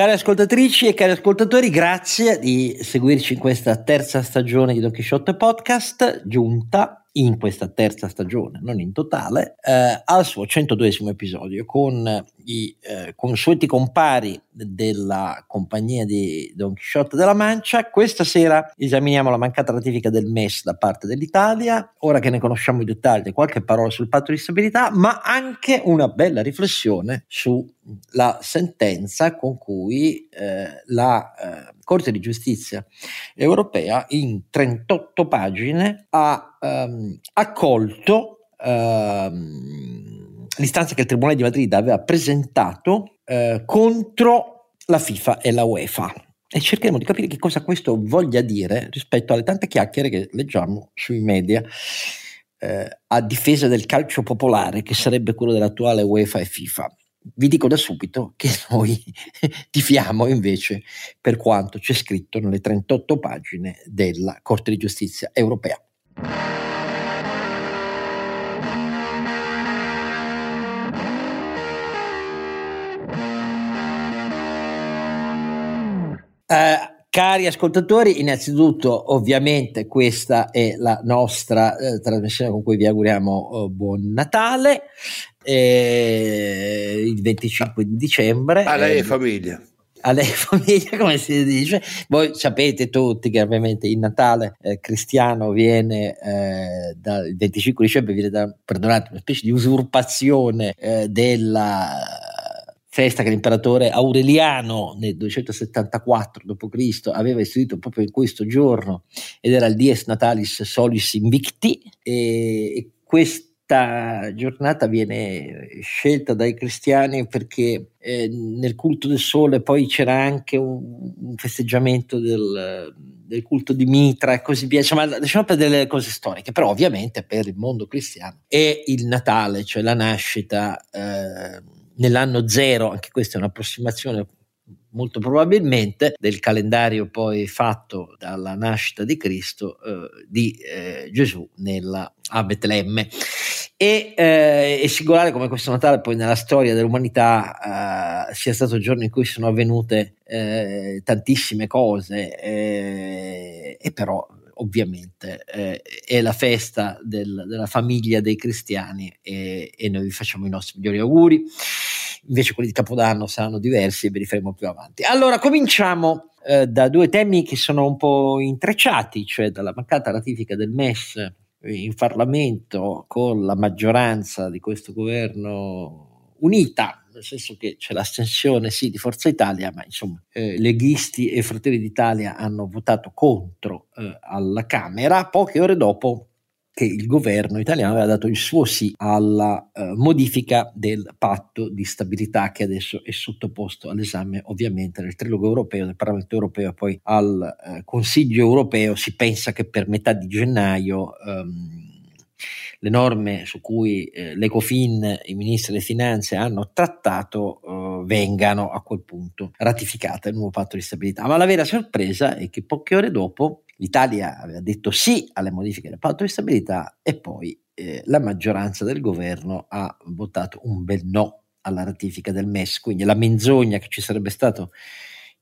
Cari ascoltatrici e cari ascoltatori, grazie di seguirci in questa terza stagione di Don Quixote Podcast, giunta in questa terza stagione, non in totale, eh, al suo 102 episodio con i eh, consueti compari della compagnia di Don Quixote della Mancia. Questa sera esaminiamo la mancata ratifica del MES da parte dell'Italia, ora che ne conosciamo i dettagli, qualche parola sul patto di stabilità, ma anche una bella riflessione sulla sentenza con cui eh, la eh, Corte di Giustizia europea in 38 pagine ha ehm, accolto ehm, l'istanza che il Tribunale di Madrid aveva presentato eh, contro la FIFA e la UEFA. E cercheremo di capire che cosa questo voglia dire rispetto alle tante chiacchiere che leggiamo sui media eh, a difesa del calcio popolare, che sarebbe quello dell'attuale UEFA e FIFA vi dico da subito che noi tifiamo invece per quanto c'è scritto nelle 38 pagine della Corte di Giustizia europea. Uh, Cari ascoltatori, innanzitutto ovviamente questa è la nostra eh, trasmissione con cui vi auguriamo eh, buon Natale, eh, il 25 di dicembre. A lei e famiglia. A lei e famiglia, come si dice. Voi sapete tutti che ovviamente il Natale eh, cristiano viene eh, dal 25 dicembre, viene da, perdonate, una specie di usurpazione eh, della festa che l'imperatore Aureliano nel 274 d.C. aveva istituito proprio in questo giorno ed era il Dies Natalis Solis Invicti e questa giornata viene scelta dai cristiani perché eh, nel culto del sole poi c'era anche un, un festeggiamento del, del, culto di Mitra e così via, insomma lasciamo per delle cose storiche, però ovviamente per il mondo cristiano è il Natale, cioè la nascita. Eh, nell'anno zero, anche questa è un'approssimazione molto probabilmente del calendario poi fatto dalla nascita di Cristo eh, di eh, Gesù nella, a Betlemme. E eh, è singolare come questo Natale poi nella storia dell'umanità eh, sia stato il giorno in cui sono avvenute eh, tantissime cose eh, e però ovviamente eh, è la festa del, della famiglia dei cristiani e, e, noi vi facciamo i nostri migliori auguri. Invece quelli di Capodanno saranno diversi e ve li faremo più avanti. Allora, cominciamo eh, da due temi che sono un po' intrecciati, cioè dalla mancata ratifica del MES in Parlamento con la maggioranza di questo governo unita nel senso che c'è l'astensione sì di Forza Italia, ma insomma eh, leghisti e Fratelli d'Italia hanno votato contro eh, alla Camera poche ore dopo che il governo italiano aveva dato il suo sì alla eh, modifica del patto di stabilità che adesso è sottoposto all'esame ovviamente del trilogo europeo, del Parlamento europeo e poi al eh, Consiglio europeo. Si pensa che per metà di gennaio ehm, le norme su cui eh, l'Ecofin, i ministri delle finanze hanno trattato eh, vengano a quel punto ratificate il nuovo patto di stabilità. Ma la vera sorpresa è che poche ore dopo l'Italia aveva detto sì alle modifiche del patto di stabilità e poi eh, la maggioranza del governo ha votato un bel no alla ratifica del MES, quindi la menzogna che ci sarebbe stato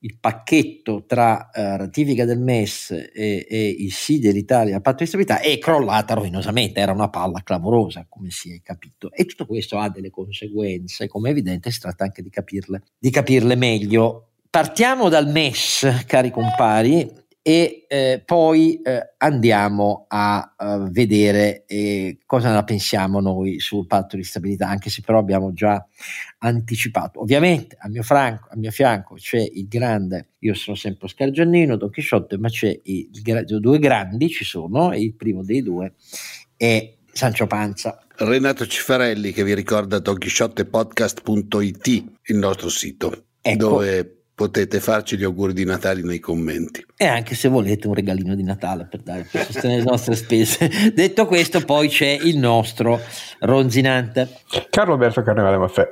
il pacchetto tra uh, ratifica del MES e, e, il sì dell'Italia al patto di stabilità è crollata rovinosamente, era una palla clamorosa come si è capito e tutto questo ha delle conseguenze, come è evidente si tratta anche di capirle, di capirle meglio. Partiamo dal MES, cari compari, e eh, poi eh, andiamo a, a vedere eh, cosa ne pensiamo noi sul patto di stabilità, anche se però abbiamo già anticipato. Ovviamente a mio, franco, a mio fianco c'è il grande, io sono sempre Oscar Giannino, Don Chisciotte, ma c'è i, i due grandi, ci sono, e il primo dei due è Sancio Panza. Renato Cifarelli che vi ricorda donchisciottepodcast.it, il nostro sito, ecco. dove potete farci gli auguri di Natale nei commenti. E anche se volete un regalino di Natale per, dare, per sostenere le nostre spese. Detto questo, poi c'è il nostro ronzinante. Carlo Alberto Carnevale Maffè.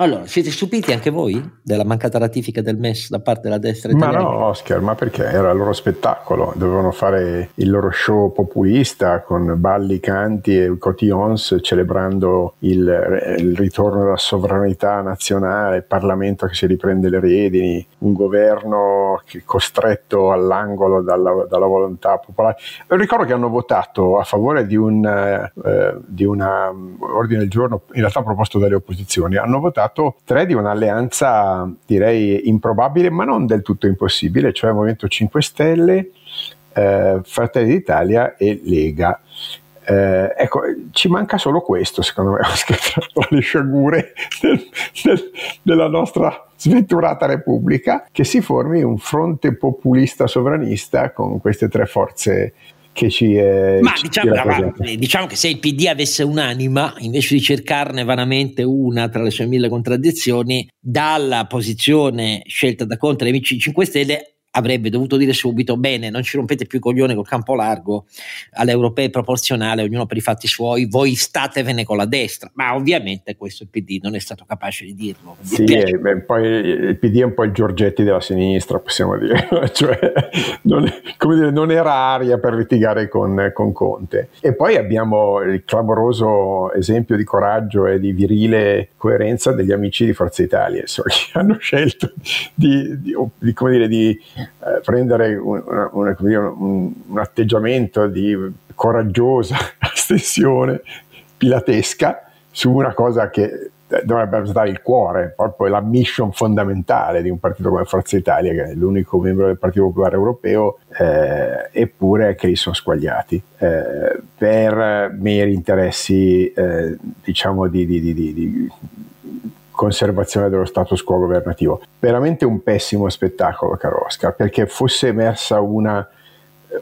Allora, siete stupiti anche voi della mancata ratifica del MES da parte della destra italiana? Ma no, Oscar, ma perché? Era il loro spettacolo, dovevano fare il loro show populista con balli, canti e cotillons celebrando il, il ritorno della sovranità nazionale, il Parlamento che si riprende le redini, un governo costretto all'angolo dalla, dalla volontà popolare. Ricordo che hanno votato a favore di un eh, di una, um, ordine del giorno in realtà proposto dalle opposizioni, hanno votato stato tre di un'alleanza direi improbabile ma non del tutto impossibile, cioè Movimento 5 Stelle, eh, Fratelli d'Italia e Lega. Eh, ecco, ci manca solo questo, secondo me, tra le sciagure del, del, della nostra sventurata Repubblica, che si formi un fronte populista sovranista con queste tre forze che ci è ma diciamo, ma, diciamo, che se il PD avesse un'anima invece di cercarne vanamente una tra le sue mille contraddizioni dalla posizione scelta da Conte e amici 5 Stelle avrebbe dovuto dire subito bene non ci rompete più i coglioni col campo largo alle europee proporzionale ognuno per i fatti suoi voi statevene con la destra. Ma ovviamente questo il PD non è stato capace di dirlo. Sì, beh, poi il PD è un po' il Giorgetti della sinistra possiamo dire cioè non, dire, non, era aria per litigare con, con, Conte. E poi abbiamo il clamoroso esempio di coraggio e di virile coerenza degli amici di Forza Italia che hanno scelto di, di, di, come dire, di eh, prendere un, una, un, un, atteggiamento di coraggiosa astensione pilatesca su una cosa che dovrebbe rappresentare il cuore, proprio la mission fondamentale di un partito come Forza Italia, che è l'unico membro del Partito Popolare Europeo, eh, eppure che li sono squagliati eh, per meri interessi, eh, diciamo, di, di, di, di conservazione dello status quo governativo. Veramente un pessimo spettacolo, caro Oscar, perché fosse emersa una,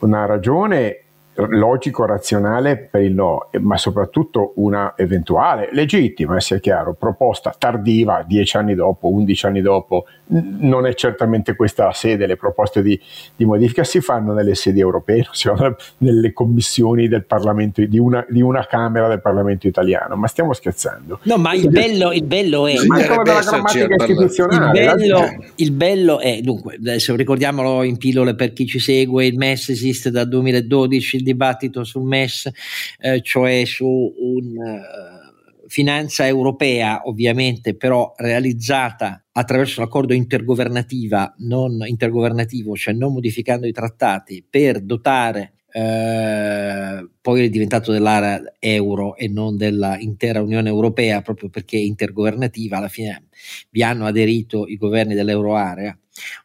una ragione logico, razionale per il no, ma soprattutto una eventuale, legittima, sia chiaro, proposta tardiva, dieci anni dopo, undici anni dopo, non è certamente questa la sede, le proposte di, di modifica si fanno nelle sedi europee, si fanno nelle commissioni del Parlamento, di una, di una, Camera del Parlamento italiano, ma stiamo scherzando. No, ma il bello, il bello è... Ma è della grammatica istituzionale. Il bello, il bello è, dunque, adesso ricordiamolo in pillole per chi ci segue, il MES esiste dal 2012, il dibattito sul MES, eh, cioè su un... Uh, finanza europea, ovviamente, però realizzata attraverso un accordo intergovernativa, non intergovernativo, cioè non modificando i trattati, per dotare eh, poi è diventato dell'area euro e non dell'intera Unione Europea, proprio perché intergovernativa, alla fine vi hanno aderito i governi dell'euroarea,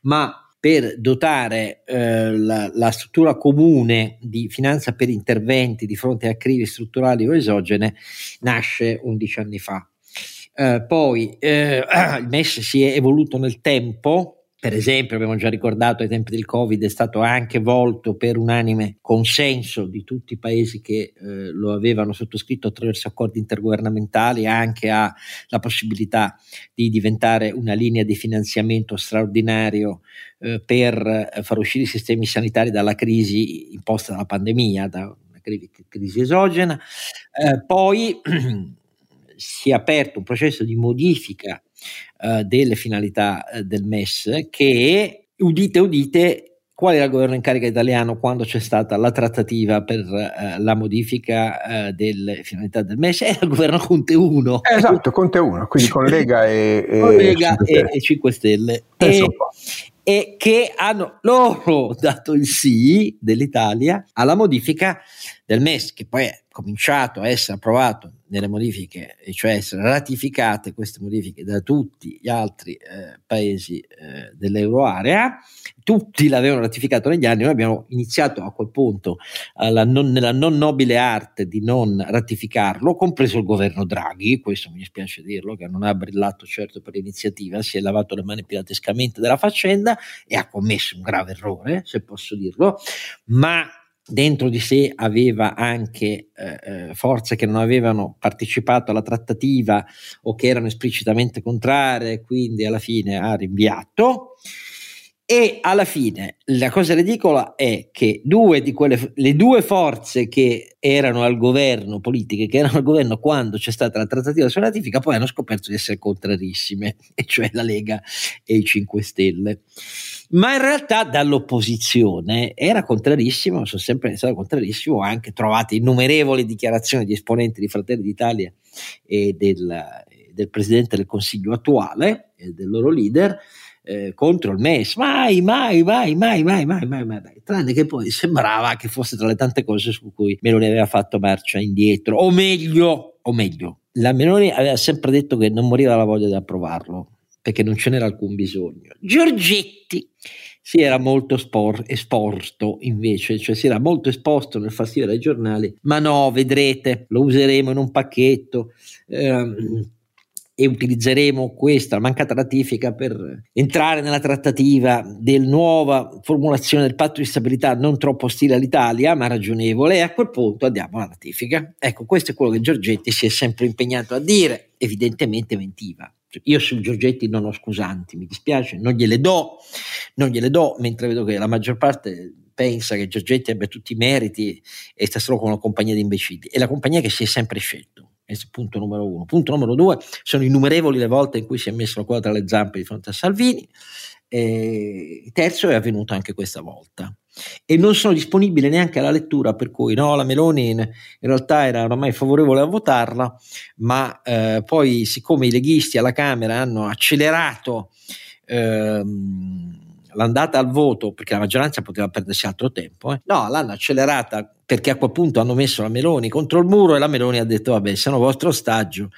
ma per dotare eh, la, la, struttura comune di finanza per interventi di fronte a crisi strutturali o esogene nasce 11 anni fa. Eh, poi eh, il MES si è evoluto nel tempo, per esempio, abbiamo già ricordato ai tempi del Covid, è stato anche volto per unanime consenso di tutti i paesi che eh, lo avevano sottoscritto attraverso accordi intergovernamentali, anche alla possibilità di diventare una linea di finanziamento straordinario eh, per eh, far uscire i sistemi sanitari dalla crisi imposta dalla pandemia, da una crisi, esogena. Eh, poi si è aperto un processo di modifica eh, delle finalità eh, del MES che, udite udite, qual era il governo in carica italiano quando c'è stata la trattativa per uh, la modifica uh, delle finalità del MES? Era il governo Conte 1. Esatto, Conte 1, quindi con Lega e, e, con Lega 5 e, e 5 Stelle. E, e, che hanno loro dato il sì dell'Italia alla modifica del MES, che poi è cominciato a essere approvato nelle modifiche, cioè essere ratificate queste modifiche da tutti gli altri eh, paesi eh, dell'euroarea, tutti l'avevano ratificato negli anni, noi abbiamo iniziato a quel punto non, nella non nobile arte di non ratificarlo, compreso il governo Draghi, questo mi dispiace dirlo, che non ha brillato certo per l'iniziativa, si è lavato le mani pilatescamente della faccenda e ha commesso un grave errore, se posso dirlo, ma dentro di sé aveva anche eh, eh, forze che non avevano partecipato alla trattativa o che erano esplicitamente contrarie, quindi alla fine ha rinviato. E alla fine la cosa ridicola è che due di quelle, le due forze che erano al governo, politiche che erano al governo quando c'è stata la trattativa sulla ratifica, poi hanno scoperto di essere contrarissime, e cioè la Lega e i 5 Stelle. Ma in realtà dall'opposizione era contrarissimo, sono sempre stato contrarissimo, anche trovato innumerevoli dichiarazioni di esponenti di Fratelli d'Italia e del, del Presidente del Consiglio attuale e del loro leader eh, contro il MES, mai, mai, mai, mai, mai, mai, mai, mai, mai, tranne che poi sembrava che fosse tra le tante cose su cui Meloni aveva fatto marcia indietro, o meglio, o meglio, la Meloni aveva sempre detto che non moriva la voglia di approvarlo, perché non ce n'era alcun bisogno. Giorgetti si era molto spor- esposto invece, cioè si era molto esposto nel far scrivere ai giornali, ma no, vedrete, lo useremo in un pacchetto. Ehm, e utilizzeremo questa mancata ratifica per entrare nella trattativa del nuova formulazione del patto di stabilità non troppo ostile all'Italia ma ragionevole e a quel punto andiamo alla ratifica. Ecco, questo è quello che Giorgetti si è sempre impegnato a dire, evidentemente mentiva. Io su Giorgetti non ho scusanti, mi dispiace, non gliele do, non gliele do, mentre vedo che la maggior parte pensa che Giorgetti abbia tutti i meriti e sta solo con una compagnia di imbecilli. È la compagnia che si è sempre scelto punto numero uno. Punto numero due, sono innumerevoli le volte in cui si è messo la coda tra le zampe di fronte a Salvini. E terzo è avvenuto anche questa volta. E non sono disponibile neanche alla lettura, per cui no, la Meloni in, in realtà era ormai favorevole a votarla, ma eh, poi siccome i leghisti alla Camera hanno accelerato ehm, l'andata al voto, perché la maggioranza poteva perdersi altro tempo, eh. no, l'hanno accelerata perché a quel punto hanno messo la Meloni contro il muro e la Meloni ha detto vabbè, sono vostro ostaggio,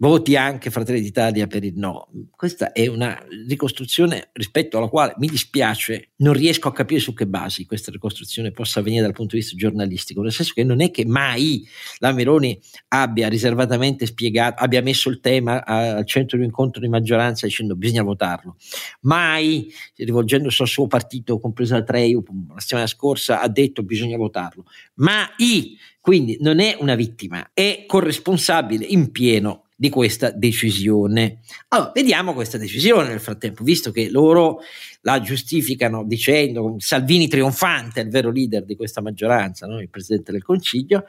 voti anche Fratelli d'Italia per il no. Questa è una ricostruzione rispetto alla quale mi dispiace, non riesco a capire su che basi questa ricostruzione possa avvenire dal punto di vista giornalistico, nel senso che non è che mai la Meloni abbia riservatamente spiegato, abbia messo il tema al centro di un incontro di maggioranza dicendo bisogna votarlo, mai rivolgendosi al suo partito, compreso la Treu, la settimana scorsa ha detto bisogna votarlo, mai! Quindi non è una vittima, è corresponsabile in pieno di questa decisione. Allora, vediamo questa decisione nel frattempo, visto che loro la giustificano dicendo Salvini trionfante, il vero leader di questa maggioranza, no? il Presidente del Consiglio,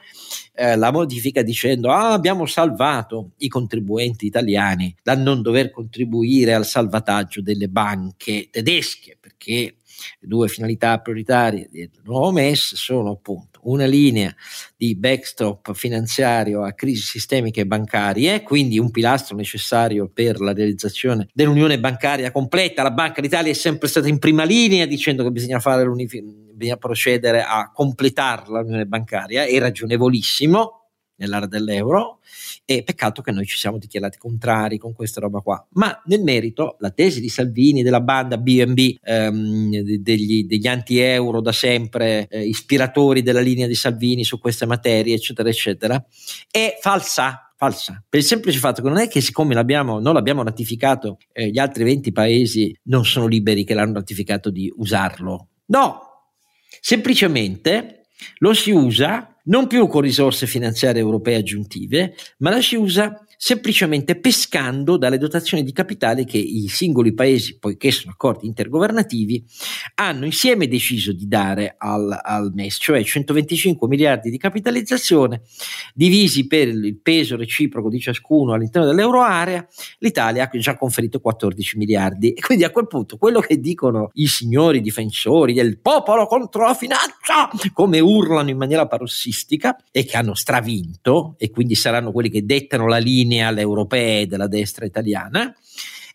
eh, la modifica dicendo ah, abbiamo salvato i contribuenti italiani da non dover contribuire al salvataggio delle banche tedesche, perché le due finalità prioritarie del nuovo MES sono appunto una linea di backstop finanziario a crisi sistemiche e bancarie, quindi un pilastro necessario per la realizzazione dell'unione bancaria completa. La Banca d'Italia è sempre stata in prima linea dicendo che bisogna, fare bisogna procedere a completare l'unione bancaria, è ragionevolissimo nell'area dell'euro e peccato che noi ci siamo dichiarati contrari con questa roba qua. Ma nel merito, la tesi di Salvini, della banda BNB, ehm, degli, degli anti-euro da sempre, eh, ispiratori della linea di Salvini su queste materie, eccetera, eccetera, è falsa falsa, per il semplice fatto che non è che siccome l'abbiamo, non l'abbiamo ratificato, eh, gli altri 20 paesi non sono liberi che l'hanno ratificato di usarlo. No, semplicemente lo si usa non più con risorse finanziarie europee aggiuntive, ma la si usa semplicemente pescando dalle dotazioni di capitale che i singoli paesi, poiché sono accordi intergovernativi, hanno insieme deciso di dare al, al MES, cioè 125 miliardi di capitalizzazione divisi per il peso reciproco di ciascuno all'interno dell'euroarea, l'Italia ha già conferito 14 miliardi. E quindi a quel punto quello che dicono i signori difensori del popolo contro la finanza, come urlano in maniera parossistica e che hanno stravinto e quindi saranno quelli che dettano la linea alle europee della destra italiana.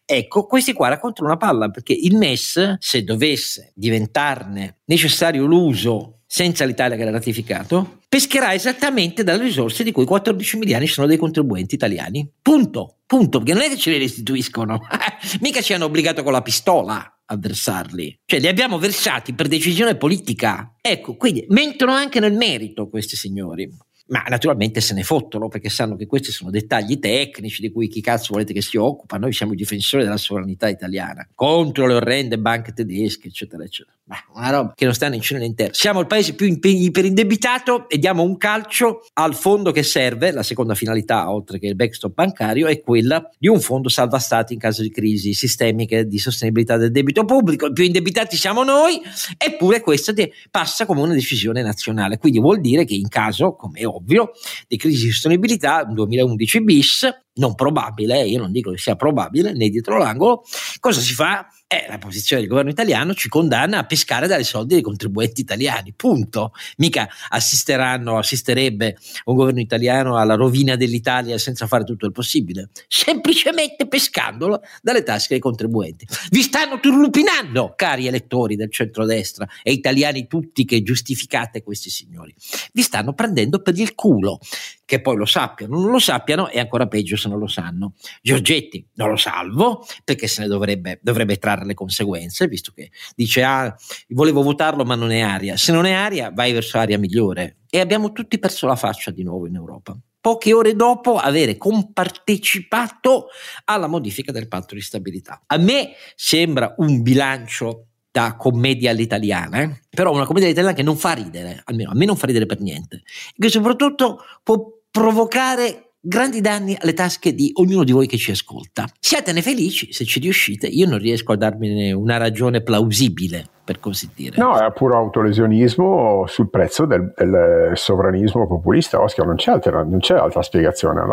Ecco, questi qua raccontano una palla perché il MES, se dovesse diventarne necessario l'uso senza l'Italia che l'ha ratificato, pescherà esattamente dalle risorse di cui 14 miliardi sono dei contribuenti italiani. Punto, punto, perché non è che ce le restituiscono, mica ci hanno obbligato con la pistola a versarli, cioè li abbiamo versati per decisione politica. Ecco, quindi mentono anche nel merito questi signori ma naturalmente se ne fottono perché sanno che questi sono dettagli tecnici di cui chi cazzo volete che si occupa, noi siamo i difensori della sovranità italiana contro le orrende banche tedesche, eccetera, eccetera. Una roba che non sta né in cielo né in terra. Siamo il paese più iperindebitato e diamo un calcio al fondo che serve, la seconda finalità, oltre che il backstop bancario, è quella di un fondo salva stati in caso di crisi sistemiche di sostenibilità del debito pubblico. I più indebitati siamo noi, eppure questa passa come una decisione nazionale. Quindi vuol dire che in caso, come è ovvio, di crisi di sostenibilità, 2011 bis, non probabile, io non dico che sia probabile, né dietro l'angolo, cosa si fa? Eh, la posizione del governo italiano ci condanna a pescare dalle soldi dei contribuenti italiani, punto. Mica assisteranno, assisterebbe un governo italiano alla rovina dell'Italia senza fare tutto il possibile, semplicemente pescandolo dalle tasche dei contribuenti. Vi stanno turlupinando, cari elettori del centrodestra e italiani tutti che giustificate questi signori. Vi stanno prendendo per il culo che poi lo sappiano non lo sappiano è ancora peggio se non lo sanno. Giorgetti non lo salvo perché se ne dovrebbe, dovrebbe trarre le conseguenze, visto che dice ah, volevo votarlo ma non è aria. Se non è aria vai verso aria migliore e abbiamo tutti perso la faccia di nuovo in Europa. Poche ore dopo avere compartecipato alla modifica del patto di stabilità. A me sembra un bilancio da commedia all'italiana, eh? però una commedia all'italiana che non fa ridere, almeno a me non fa ridere per niente, e che soprattutto può provocare grandi danni alle tasche di ognuno di voi che ci ascolta. Siatene felici se ci riuscite, io non riesco a darmene una ragione plausibile per così dire. No, è puro autolesionismo sul prezzo del, del sovranismo populista, Oscar, non c'è, altra, non c'è altra spiegazione.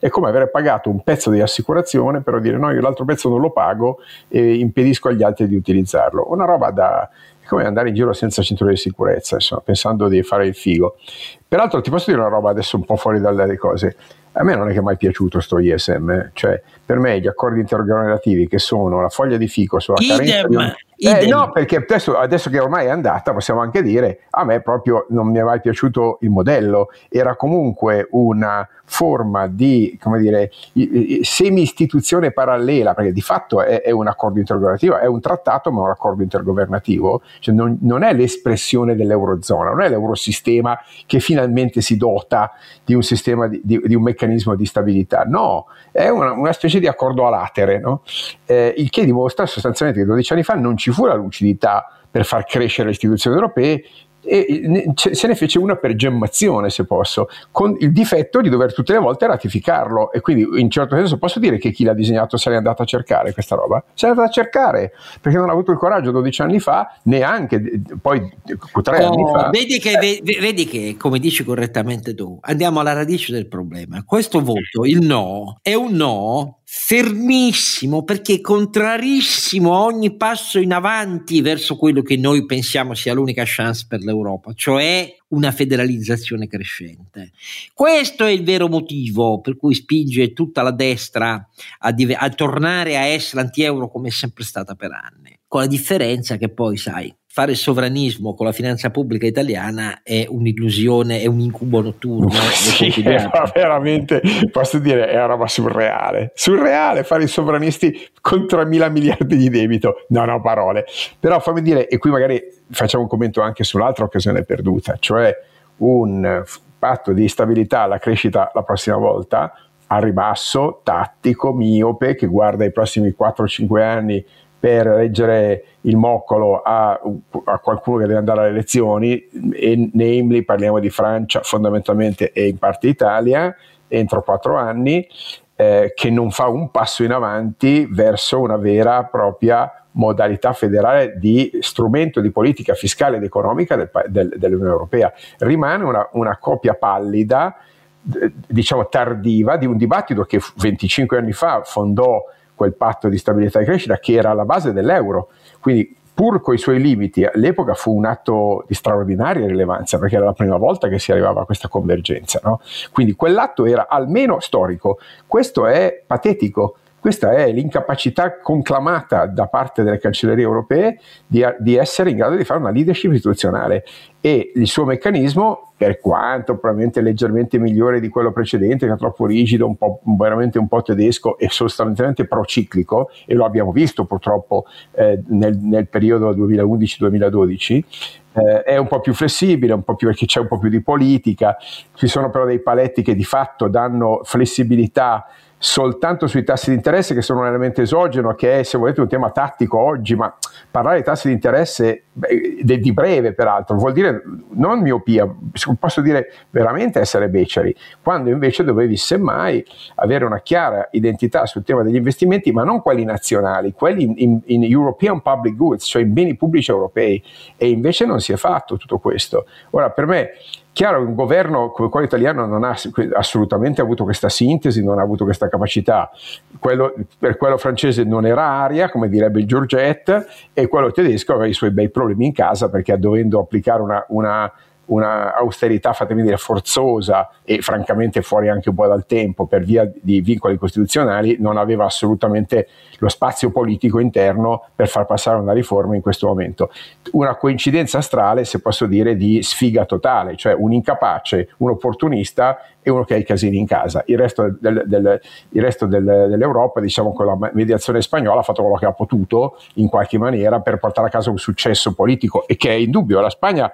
È come avere pagato un pezzo di assicurazione per dire no, io l'altro pezzo non lo pago e impedisco agli altri di utilizzarlo. Una roba da come andare in giro senza cintura di sicurezza, insomma, pensando di fare il figo. Peraltro ti posso dire una roba adesso un po' fuori dalle cose. A me non è che è mai piaciuto sto ISM, eh. cioè per me gli accordi intergovernativi che sono la foglia di fico sulla Idem. carenza di un, eh, no, perché adesso, adesso, che ormai è andata, possiamo anche dire, a me proprio non mi è mai piaciuto il modello, era comunque una forma di, come dire, semi-istituzione parallela, perché di fatto è, è, un accordo intergovernativo, è un trattato ma un accordo intergovernativo, cioè non, non, è l'espressione dell'Eurozona, non è l'Eurosistema che finalmente si dota di un sistema, di, di, di un meccanismo di stabilità, no, è una, una specie di accordo a latere, no? eh, il che dimostra sostanzialmente che 12 anni fa non ci fu la lucidità per far crescere le istituzioni europee e se ne fece una per gemmazione, se posso, con il difetto di dover tutte le volte ratificarlo. E quindi, in certo senso, posso dire che chi l'ha disegnato se l'è andato a cercare questa roba? Se l'è andato a cercare perché non ha avuto il coraggio 12 anni fa, neanche poi tre oh, anni fa. Vedi che, eh. vedi che, come dici correttamente tu, andiamo alla radice del problema. Questo voto, il no, è un no fermissimo perché contrarissimo a ogni passo in avanti verso quello che noi pensiamo sia l'unica chance per l'Europa, cioè una federalizzazione crescente. Questo è il vero motivo per cui spinge tutta la destra a, div- a tornare a essere anti-euro come è sempre stata per anni, con la differenza che poi, sai, fare sovranismo con la finanza pubblica italiana è un'illusione, è un incubo notturno. Sì, veramente, posso dire, è una roba surreale. Surreale fare i sovranisti con 3 mila miliardi di debito. No, no, parole. Però fammi dire, e qui magari facciamo un commento anche sull'altra occasione perduta, cioè un patto di stabilità alla crescita la prossima volta a ribasso, tattico, miope, che guarda i prossimi 4-5 anni per reggere il moccolo a, a, qualcuno che deve andare alle elezioni, e namely parliamo di Francia fondamentalmente e in parte Italia, entro quattro anni, eh, che non fa un passo in avanti verso una vera e propria modalità federale di strumento di politica fiscale ed economica del, del, dell'Unione Europea. Rimane una, una copia pallida, diciamo tardiva, di un dibattito che 25 anni fa fondò quel patto di stabilità e crescita che era alla base dell'euro. Quindi pur con i suoi limiti, all'epoca fu un atto di straordinaria rilevanza perché era la prima volta che si arrivava a questa convergenza. No? Quindi quell'atto era almeno storico. Questo è patetico. Questa è l'incapacità conclamata da parte delle cancellerie europee di, di, essere in grado di fare una leadership istituzionale. E il suo meccanismo, per quanto probabilmente leggermente migliore di quello precedente, che è troppo rigido, un po', veramente un po' tedesco e sostanzialmente prociclico, e lo abbiamo visto purtroppo eh, nel, nel periodo 2011-2012, eh, è un po' più flessibile, un po' più, perché c'è un po' più di politica, ci sono però dei paletti che di fatto danno flessibilità soltanto sui tassi di interesse che sono un elemento esogeno che è se volete un tema tattico oggi ma parlare di tassi di interesse di breve peraltro vuol dire non miopia, posso dire veramente essere beceri, quando invece dovevi semmai avere una chiara identità sul tema degli investimenti, ma non quelli nazionali, quelli in, in, in European Public Goods, cioè in beni pubblici europei, e invece non si è fatto tutto questo. Ora, per me Chiaro, un governo come quello italiano non ha assolutamente avuto questa sintesi, non ha avuto questa capacità. Quello, per quello francese non era aria, come direbbe Giorgette, e quello tedesco aveva i suoi bei problemi in casa perché dovendo applicare una, una una austerità, fatemi dire, forzosa e francamente fuori anche un po' dal tempo per via di vincoli costituzionali, non aveva assolutamente lo spazio politico interno per far passare una riforma in questo momento. Una coincidenza astrale, se posso dire, di sfiga totale, cioè un incapace, un opportunista e uno che ha i casini in casa. Il resto, del, del, il resto del, dell'Europa, diciamo con la mediazione spagnola, ha fatto quello che ha potuto in qualche maniera per portare a casa un successo politico e che è indubbio. La Spagna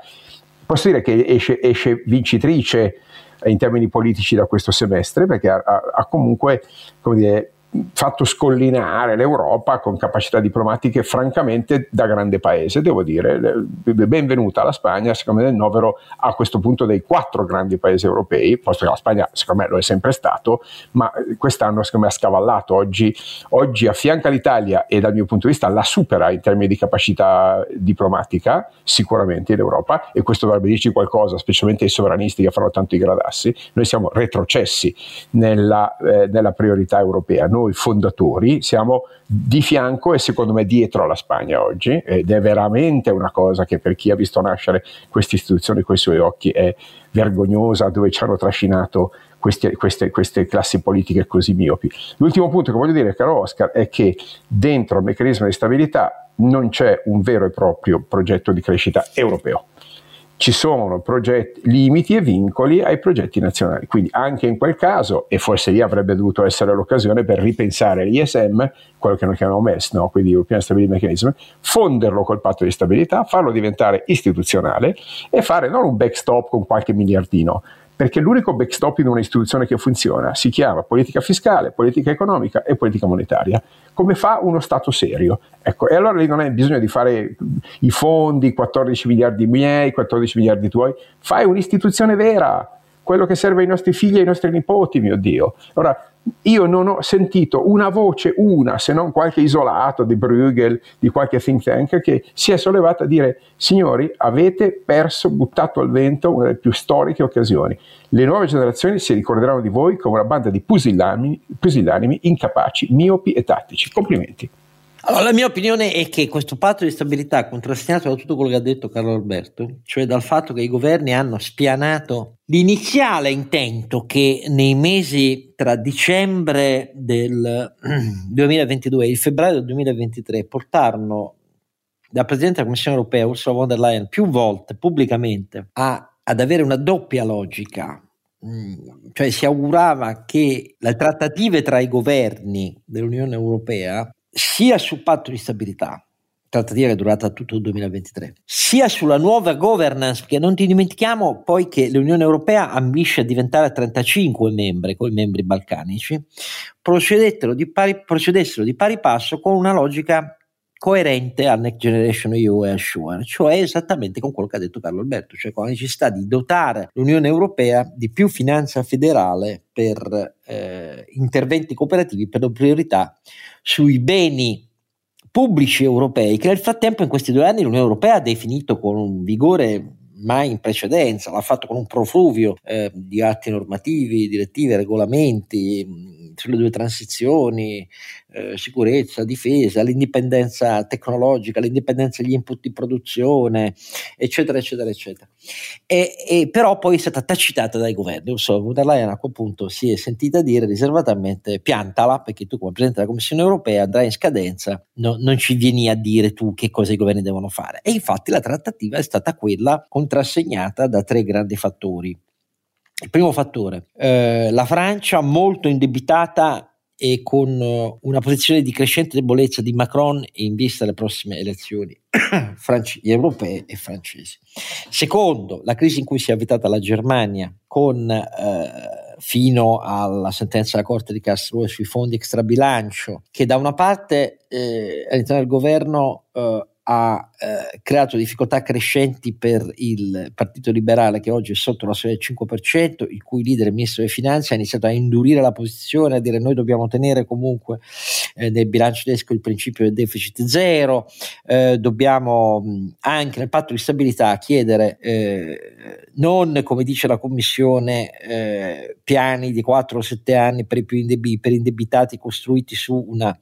posso dire che esce, esce vincitrice in termini politici da questo semestre perché ha, ha comunque come dire, fatto scollinare l'Europa con capacità diplomatiche francamente da grande paese, devo dire. Benvenuta alla Spagna, secondo me nel novero a questo punto dei quattro grandi paesi europei, posto che la Spagna secondo me lo è sempre stato, ma quest'anno secondo me ha scavallato. Oggi, oggi affianca l'Italia e dal mio punto di vista la supera in termini di capacità diplomatica, sicuramente in Europa, e questo dovrebbe dirci qualcosa, specialmente ai sovranisti che fanno tanto i gradassi. Noi siamo retrocessi nella, eh, nella priorità europea. Noi fondatori siamo di fianco e secondo me dietro alla Spagna oggi ed è veramente una cosa che per chi ha visto nascere queste istituzioni con i suoi occhi è vergognosa dove ci hanno trascinato queste, queste, queste, classi politiche così miopi. L'ultimo punto che voglio dire, caro Oscar, è che dentro il meccanismo di stabilità non c'è un vero e proprio progetto di crescita europeo ci sono progetti, limiti e vincoli ai progetti nazionali. Quindi anche in quel caso, e forse lì avrebbe dovuto essere l'occasione per ripensare l'ISM, quello che noi chiamiamo MES, no? quindi European Stability Mechanism, fonderlo col patto di stabilità, farlo diventare istituzionale e fare non un backstop con qualche miliardino, perché l'unico backstop in un'istituzione che funziona si chiama politica fiscale, politica economica e politica monetaria. Come fa uno Stato serio? Ecco, e allora lì non hai bisogno di fare i fondi, 14 miliardi miei, 14 miliardi tuoi, fai un'istituzione vera, quello che serve ai nostri figli e ai nostri nipoti, mio Dio. Ora, io non ho sentito una voce, una, se non qualche isolato di Bruegel, di qualche think tank, che si è sollevata a dire, signori, avete perso, buttato al vento una delle più storiche occasioni. Le nuove generazioni si ricorderanno di voi come una banda di pusillanimi, pusillanimi incapaci, miopi e tattici. Complimenti. Allora, la mia opinione è che questo patto di stabilità, contrassegnato da tutto quello che ha detto Carlo Alberto, cioè dal fatto che i governi hanno spianato l'iniziale intento che nei mesi tra dicembre del 2022 e il febbraio del 2023 portarono dal Presidente della Commissione europea Ursula von der Leyen più volte pubblicamente a, ad avere una doppia logica. Mm, cioè si augurava che le trattative tra i governi dell'Unione Europea sia sul patto di stabilità, trattativa che è durata tutto il 2023, sia sulla nuova governance, perché non ti dimentichiamo poi che l'Unione Europea ambisce a diventare 35 membri, con i membri balcanici, procedessero di pari, procedessero di pari passo con una logica coerente al Next Generation EU e a Sure, cioè esattamente con quello che ha detto Carlo Alberto, cioè con la necessità di dotare l'Unione Europea di più finanza federale per eh, interventi cooperativi per le priorità sui beni pubblici europei che nel frattempo in questi due anni l'Unione Europea ha definito con un vigore mai in precedenza, l'ha fatto con un profluvio eh, di atti normativi, direttive, regolamenti, sulle due transizioni, eh, sicurezza, difesa, l'indipendenza tecnologica, l'indipendenza degli input di produzione, eccetera, eccetera, eccetera. E, e però poi è stata tacitata dai governi. Ursula von der Leyen a quel punto si è sentita dire riservatamente piantala, perché tu come Presidente della Commissione europea andrai in scadenza, no, non ci vieni a dire tu che cosa i governi devono fare. E infatti la trattativa è stata quella contrassegnata da tre grandi fattori. Il primo fattore, eh, la Francia molto indebitata e con uh, una posizione di crescente debolezza di Macron in vista delle prossime elezioni franci- europee e francesi. Secondo, la crisi in cui si è avvitata la Germania con uh, fino alla sentenza della Corte di Karlsruhe sui fondi extrabilancio, che da una parte eh, all'interno del governo uh, ha eh, creato difficoltà crescenti per il Partito Liberale che oggi è sotto la soglia del 5%, il cui leader, il ministro delle finanze, ha iniziato a indurire la posizione, a dire noi dobbiamo tenere comunque eh, nel bilancio tedesco il principio del deficit zero, eh, dobbiamo mh, anche nel patto di stabilità chiedere eh, non, come dice la Commissione, eh, piani di 4 o 7 anni per i più indebi- per indebitati costruiti su una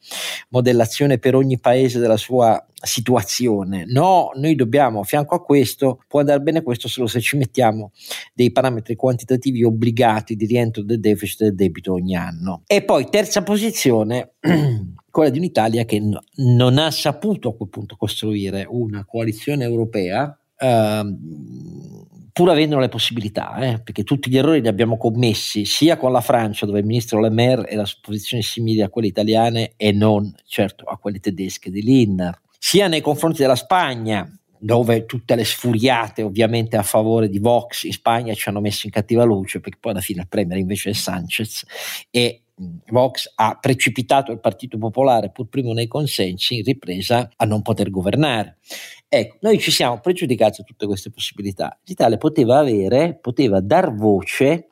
modellazione per ogni paese della sua situazione. No, noi dobbiamo, fianco a questo, può andare bene questo solo se ci mettiamo dei parametri quantitativi obbligati di rientro del deficit e del debito ogni anno. E poi terza posizione, quella di un'Italia che no, non ha saputo a quel punto costruire una coalizione europea. Uh, pur avendo le possibilità, eh, perché tutti gli errori li abbiamo commessi sia con la Francia, dove il ministro Le Maire era su posizioni simili a quelle italiane e non certo a quelle tedesche di Linner, sia nei confronti della Spagna, dove tutte le sfuriate ovviamente a favore di Vox in Spagna ci hanno messo in cattiva luce, perché poi alla fine il premier invece è Sanchez e Vox ha precipitato il Partito Popolare, pur primo nei consensi, in ripresa a non poter governare. Ecco, noi ci siamo pregiudicati a tutte queste possibilità. L'Italia poteva avere, poteva dar voce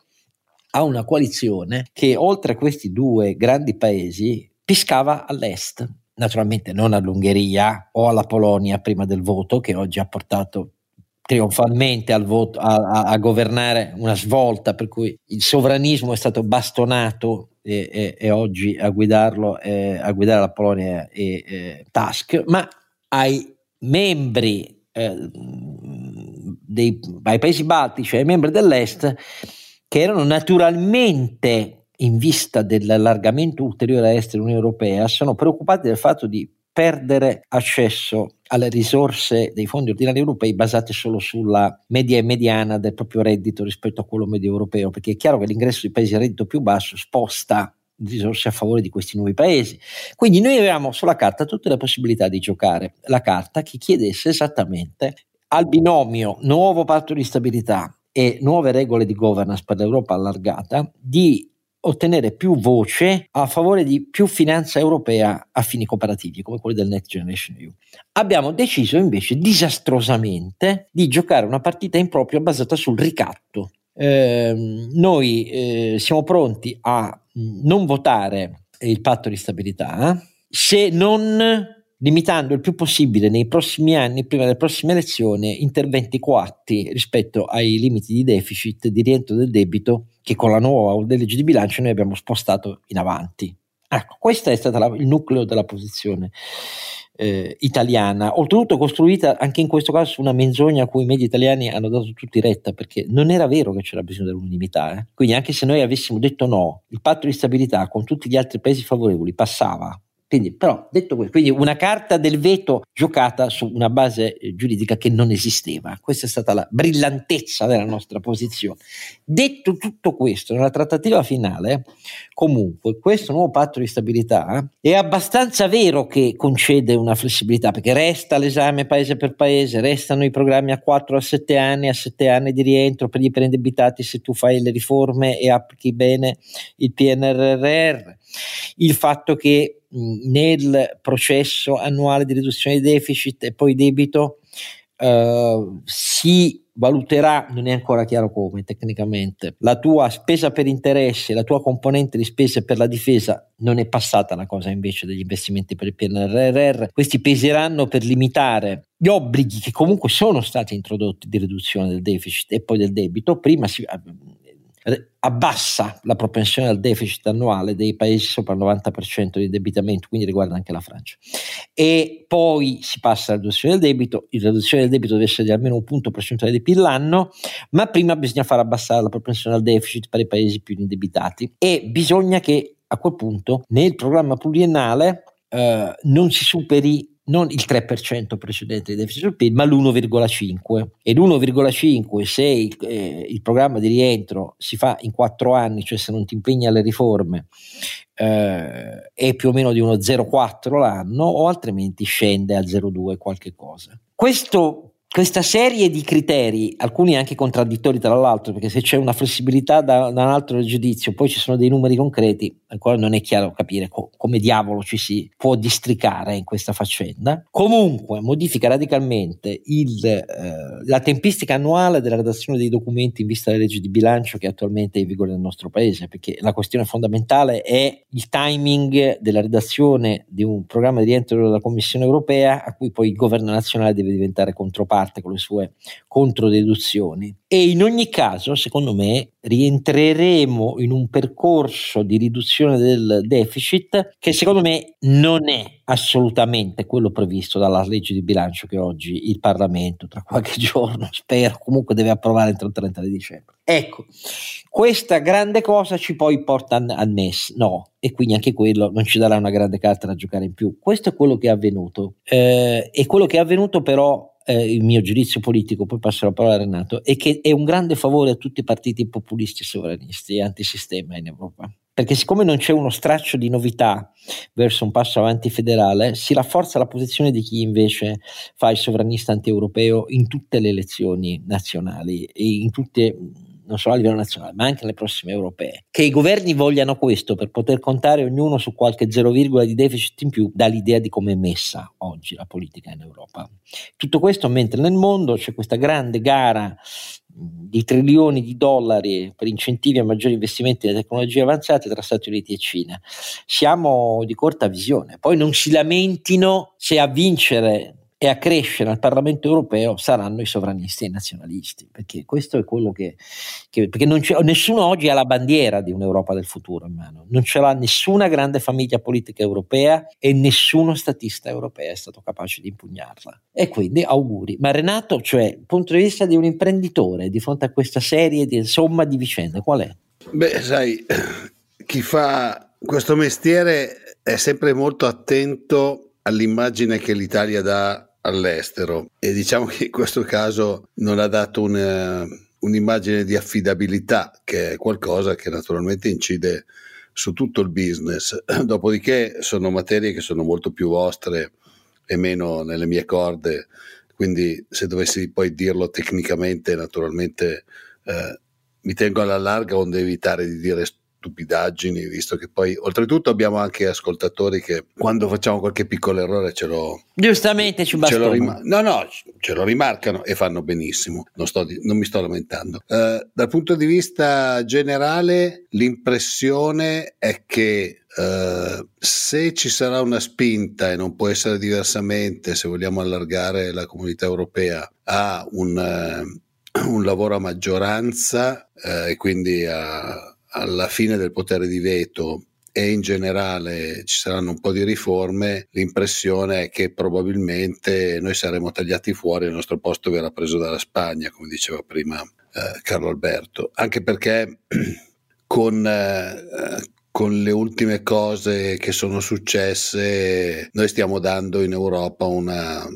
a una coalizione che oltre a questi due grandi paesi piscava all'est, naturalmente non all'Ungheria o alla Polonia prima del voto, che oggi ha portato trionfalmente al voto, a, a, a, governare una svolta per cui il sovranismo è stato bastonato e, e, e oggi a guidarlo, eh, a guidare la Polonia è eh, Tusk, ma ai membri eh, dei, ai paesi baltici, ai membri dell'Est, che erano naturalmente in vista dell'allargamento ulteriore a est dell'Unione Europea, sono preoccupati del fatto di perdere accesso alle risorse dei fondi ordinari europei basate solo sulla media e mediana del proprio reddito rispetto a quello medio europeo, perché è chiaro che l'ingresso di paesi a reddito più basso sposta risorse a favore di questi nuovi paesi. Quindi noi avevamo sulla carta tutte le possibilità di giocare la carta che chiedesse esattamente al binomio nuovo patto di stabilità e nuove regole di governance per l'Europa allargata di ottenere più voce a favore di più finanza europea a fini cooperativi come quelli del Next Generation EU. Abbiamo deciso invece disastrosamente di giocare una partita impropria basata sul ricatto. Eh, noi eh, siamo pronti a non votare il patto di stabilità se non limitando il più possibile nei prossimi anni, prima delle prossime elezioni, interventi coatti rispetto ai limiti di deficit, di rientro del debito che con la nuova legge di bilancio noi abbiamo spostato in avanti. Ecco, questo è stato il nucleo della posizione eh, italiana, oltretutto costruita anche in questo caso su una menzogna a cui i media italiani hanno dato tutti retta, perché non era vero che c'era bisogno dell'unanimità. Eh. Quindi anche se noi avessimo detto no, il patto di stabilità con tutti gli altri paesi favorevoli passava, quindi, però, detto questo, quindi una carta del veto giocata su una base eh, giuridica che non esisteva. Questa è stata la brillantezza della nostra posizione. Detto tutto questo, nella trattativa finale, comunque, questo nuovo patto di stabilità è abbastanza vero che concede una flessibilità, perché resta l'esame paese per paese, restano i programmi a 4 a 7 anni, a 7 anni di rientro per gli preindebitati se tu fai le riforme e applichi bene il PNRR. Il fatto che nel processo annuale di riduzione di deficit e poi debito uh, si valuterà, non è ancora chiaro come tecnicamente, la tua spesa per interessi, la tua componente di spese per la difesa non è passata la cosa invece degli investimenti per il PNRR, questi peseranno per limitare gli obblighi che comunque sono stati introdotti di riduzione del deficit e poi del debito, prima si, abbassa la propensione al deficit annuale dei paesi sopra il 90% di debitamento, quindi riguarda anche la Francia. E poi si passa alla riduzione del debito, la riduzione del debito deve essere di almeno un punto percentuale di PIL l'anno, ma prima bisogna far abbassare la propensione al deficit per i paesi più indebitati e bisogna che a quel punto nel programma pluriennale eh, non si superi non il 3% precedente di deficit sul PIL, ma l'1,5. E l'1,5 se il, eh, il, programma di rientro si fa in 4 anni, cioè se non ti impegni alle riforme, eh, è più o meno di uno 0,4 l'anno o altrimenti scende a 0,2 qualche cosa. Questo questa serie di criteri, alcuni anche contraddittori tra l'altro, perché se c'è una flessibilità da, da un altro giudizio, poi ci sono dei numeri concreti, ancora non è chiaro capire co- come diavolo ci si può districare in questa faccenda. Comunque modifica radicalmente il, eh, la tempistica annuale della redazione dei documenti in vista della legge di bilancio che attualmente è in vigore nel nostro paese, perché la questione fondamentale è il timing della redazione di un programma di rientro della Commissione europea a cui poi il governo nazionale deve diventare controparte parte con le sue controdeduzioni. E in ogni caso, secondo me, rientreremo in un percorso di riduzione del deficit che secondo me non è assolutamente quello previsto dalla legge di bilancio che oggi il Parlamento tra qualche giorno spero comunque deve approvare entro il 30 di dicembre. Ecco, questa grande cosa ci poi porta al MES, no, e quindi anche quello non ci darà una grande carta da giocare in più. Questo è quello che è avvenuto. Eh, e quello che è avvenuto però eh, il mio giudizio politico, poi passo la parola a Renato, è che è un grande favore a tutti i partiti populisti sovranisti e antisistema in Europa. Perché siccome non c'è uno straccio di novità verso un passo avanti federale, si rafforza la posizione di chi invece fa il sovranista anti-europeo in tutte le elezioni nazionali e in tutte non solo a livello nazionale, ma anche nelle prossime europee. Che i governi vogliano questo per poter contare ognuno su qualche 0, di deficit in più dà l'idea di come è messa oggi la politica in Europa. Tutto questo mentre nel mondo c'è questa grande gara di trilioni di dollari per incentivi a maggiori investimenti nelle tecnologie avanzate tra Stati Uniti e Cina. Siamo di corta visione. Poi non si lamentino se a vincere e a crescere al Parlamento europeo saranno i sovranisti e i nazionalisti, perché questo è quello che, che perché nessuno oggi ha la bandiera di un'Europa del futuro in mano, non ce l'ha nessuna grande famiglia politica europea e nessuno statista europeo è stato capace di impugnarla. E quindi auguri. Ma Renato, cioè, il punto di vista di un imprenditore di fronte a questa serie di somma di vicende, qual è? Beh, sai, chi fa questo mestiere è sempre molto attento all'immagine che l'Italia dà all'estero e diciamo che in questo caso non ha dato una, un'immagine di affidabilità che è qualcosa che naturalmente incide su tutto il business. Dopodiché sono materie che sono molto più vostre e meno nelle mie corde, quindi se dovessi poi dirlo tecnicamente naturalmente eh, mi tengo alla larga onde evitare di dire stupidaggini, visto che poi oltretutto abbiamo anche ascoltatori che quando facciamo qualche piccolo errore ce lo... Giustamente ci ce lo rim- No, no, ce lo rimarcano e fanno benissimo, non, sto di- non mi sto lamentando. Uh, dal punto di vista generale l'impressione è che Uh, se ci sarà una spinta e non può essere diversamente se vogliamo allargare la comunità europea a un, uh, un lavoro a maggioranza uh, e quindi a, alla fine del potere di veto e in generale ci saranno un po' di riforme, l'impressione è che probabilmente noi saremo tagliati fuori e il nostro posto verrà preso dalla Spagna, come diceva prima eh, Carlo Alberto, anche perché con, eh, con le ultime cose che sono successe noi stiamo dando in Europa una,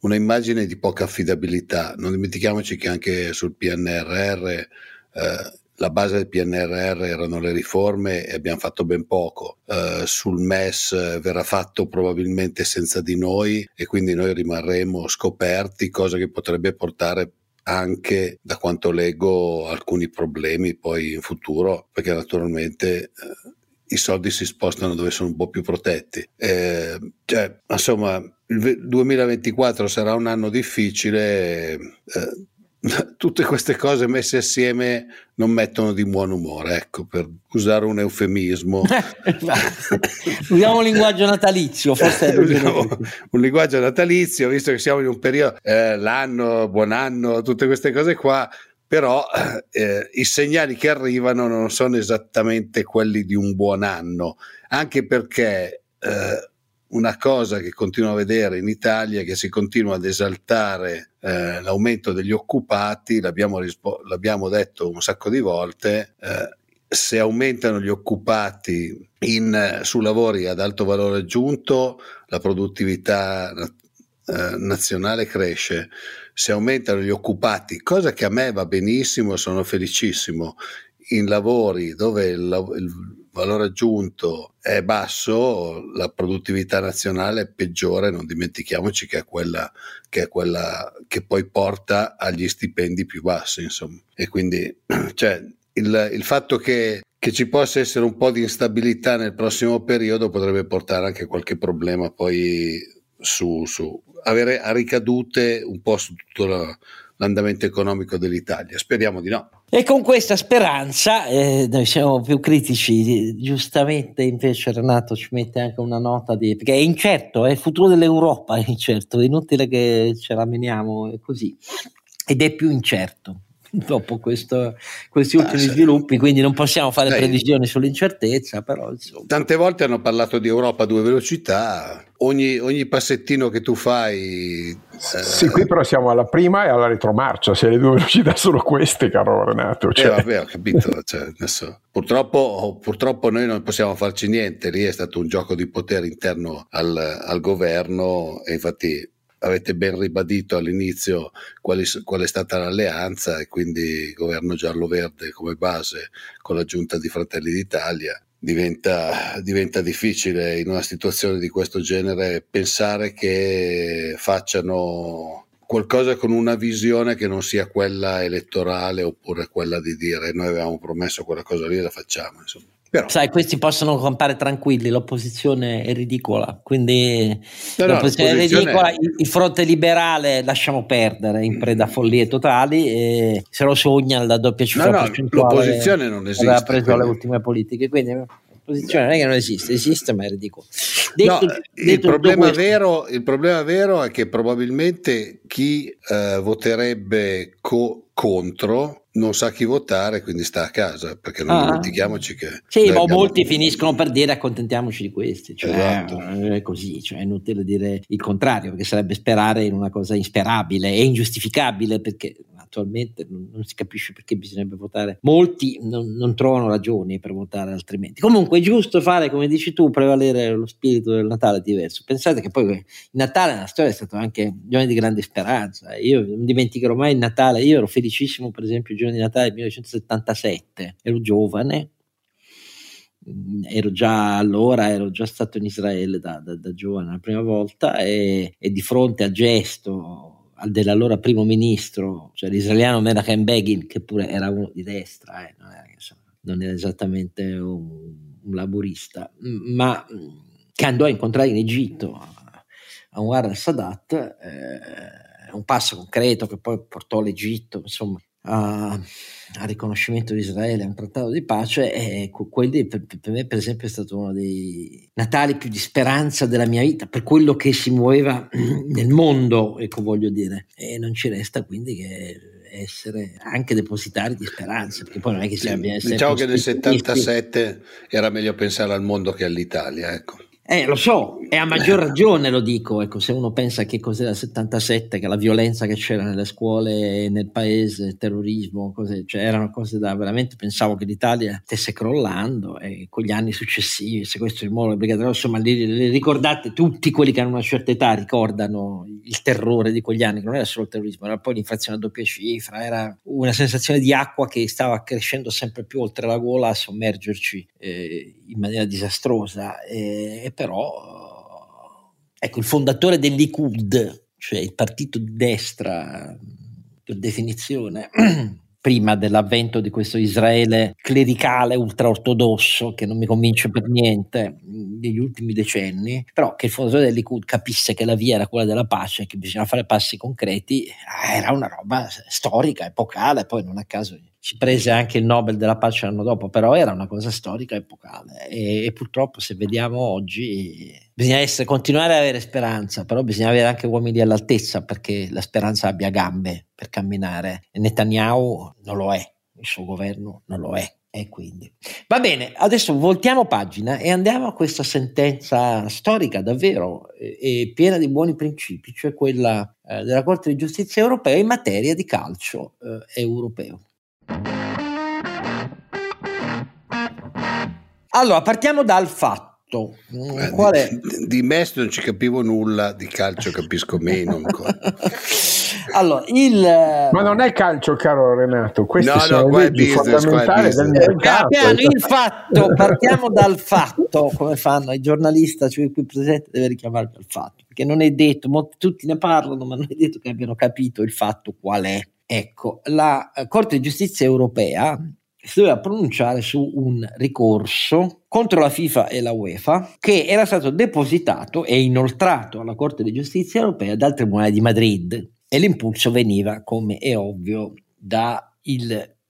una immagine di poca affidabilità. Non dimentichiamoci che anche sul PNRR eh, la base del PNRR erano le riforme e abbiamo fatto ben poco. Uh, sul MES eh, verrà fatto probabilmente senza di noi e quindi noi rimarremo scoperti, cosa che potrebbe portare anche da quanto leggo alcuni problemi poi in futuro, perché naturalmente uh, i soldi si spostano dove sono un po' più protetti. Eh, cioè, insomma, il 2024 sarà un anno difficile. Eh, tutte queste cose messe assieme non mettono di buon umore, ecco, per usare un eufemismo. Usiamo un linguaggio natalizio, forse Usiamo un linguaggio natalizio, visto che siamo in un periodo, eh, l'anno, buon anno, tutte queste cose qua, però eh, i segnali che arrivano non sono esattamente quelli di un buon anno, anche perché eh, una cosa che continuo a vedere in Italia che si continua ad esaltare eh, l'aumento degli occupati, l'abbiamo, rispo- l'abbiamo, detto un sacco di volte, eh, se aumentano gli occupati in, su lavori ad alto valore aggiunto, la produttività eh, nazionale cresce, se aumentano gli occupati, cosa che a me va benissimo, sono felicissimo, in lavori dove il, il valore aggiunto è basso, la produttività nazionale è peggiore, non dimentichiamoci che è quella che, è quella che poi porta agli stipendi più bassi, insomma. E quindi cioè, il, il fatto che che ci possa essere un po' di instabilità nel prossimo periodo potrebbe portare anche qualche problema poi su, su avere ricadute un po' su tutto la, l'andamento economico dell'Italia. Speriamo di no. E con questa speranza, eh, noi siamo più critici, giustamente invece Renato ci mette anche una nota di... perché è incerto, è il futuro dell'Europa, è incerto, è inutile che ce la meniamo così, ed è più incerto dopo questo, questi ah, ultimi ah, sviluppi, quindi non possiamo fare dai, previsioni sull'incertezza. Però, insomma. Tante volte hanno parlato di Europa a due velocità, ogni, ogni passettino che tu fai... Eh... Sì, qui però siamo alla prima e alla retromarcia, se le due velocità sono queste, caro Renato. Eh, cioè... Eh, vabbè, ho capito. Cioè, adesso, purtroppo, purtroppo, noi non possiamo farci niente, lì è stato un gioco di potere interno al, al governo e infatti avete ben ribadito all'inizio quali, qual è stata l'alleanza e quindi governo giallo-verde come base con la giunta di Fratelli d'Italia. Diventa, diventa, difficile in una situazione di questo genere pensare che facciano qualcosa con una visione che non sia quella elettorale oppure quella di dire noi avevamo promesso quella cosa lì e la facciamo. Insomma. Però. Sai, questi possono campare tranquilli, l'opposizione è ridicola, quindi no, no, l'opposizione è ridicola, il, il, fronte liberale lasciamo perdere in preda a follie totali e se lo sogna la doppia cifra no, no, l'opposizione non esiste. Aveva preso quindi. le ultime politiche, quindi l'opposizione non è che non esiste, esiste ma è ridicolo. Detto, no, detto il, problema vero, il, problema vero, è che probabilmente chi eh, voterebbe co- contro non sa chi votare, quindi sta a casa, perché non ah. dimentichiamoci che... Sì, ma abbiamo... molti finiscono per dire accontentiamoci di questi, cioè esatto. è così, cioè è inutile dire il contrario, perché sarebbe sperare in una cosa insperabile e ingiustificabile, perché attualmente non, non, si capisce perché bisognerebbe votare. Molti non, non, trovano ragioni per votare altrimenti. Comunque è giusto fare, come dici tu, prevalere lo spirito del Natale diverso. Pensate che poi il Natale nella storia è stato anche un giorno di grande speranza. Io non dimenticherò mai il Natale, io ero felicissimo per esempio il giorno di Natale del 1977, ero giovane, ero già allora ero già stato in Israele da, da, da giovane la prima volta e, e, di fronte al gesto dell'allora primo ministro, cioè l'israeliano Menachem Begin, che pure era uno di destra, eh, non, era, insomma, non, era, esattamente un, un, laburista, ma che andò a incontrare in Egitto Anwar al-Sadat, eh, un passo concreto che poi portò l'Egitto, insomma, a, al riconoscimento di Israele, a un trattato di pace, e quelli per, per, me per esempio è stato uno dei Natali più di speranza della mia vita, per quello che si muoveva nel mondo, ecco voglio dire, e non ci resta quindi che essere anche depositari di speranza, perché poi non è che sia sì, Diciamo che nel 77 era meglio pensare al mondo che all'Italia, ecco. Eh, lo so, e a maggior ragione lo dico, ecco, se uno pensa che cos'era il 77, che la violenza che c'era nelle scuole, nel paese, il terrorismo, cose, cioè erano cose da veramente, pensavo che l'Italia stesse crollando e con gli anni successivi, il sequestro di Molo, le Brigate Rosse, insomma, li, li ricordate, tutti quelli che hanno una certa età ricordano il terrore di quegli anni, che non era solo il terrorismo, era poi l'infrazione a doppia cifra, era una sensazione di acqua che stava crescendo sempre più oltre la gola a sommergerci eh, in maniera disastrosa. E, però, ecco, il fondatore del Likud, cioè il partito di destra per definizione, prima dell'avvento di questo Israele clericale ultraortodosso che non mi convince per niente negli ultimi decenni, però che il fondatore del Likud capisse che la via era quella della pace, che bisogna fare passi concreti, era una roba storica, epocale, poi non a caso ci prese anche il Nobel della pace l'anno dopo, però era una cosa storica epocale e, e purtroppo se vediamo oggi bisogna essere, continuare ad avere speranza, però bisogna avere anche uomini all'altezza perché la speranza abbia gambe per camminare Netanyahu non lo è, il suo governo non lo è. E quindi va bene, adesso voltiamo pagina e andiamo a questa sentenza storica davvero e piena di buoni principi, cioè quella eh, della Corte di giustizia europea in materia di calcio eh, europeo. Allora, partiamo dal fatto. Eh, Qual è? Di, di Messi non ci capivo nulla, di calcio capisco meno ancora. Allora, il... Ma non è calcio, caro Renato, queste no, no, leggi business, fondamentali del mercato. Piano, il fatto, partiamo dal fatto, come fanno i giornalisti, cioè qui presente deve richiamarmi al fatto, perché non è detto, tutti ne parlano, ma non è detto che abbiano capito il fatto qual è. Ecco, la Corte di Giustizia europea si doveva pronunciare su un ricorso contro la FIFA e la UEFA che era stato depositato e inoltrato alla Corte di Giustizia europea dal Tribunale di Madrid e l'impulso veniva, come è ovvio, dal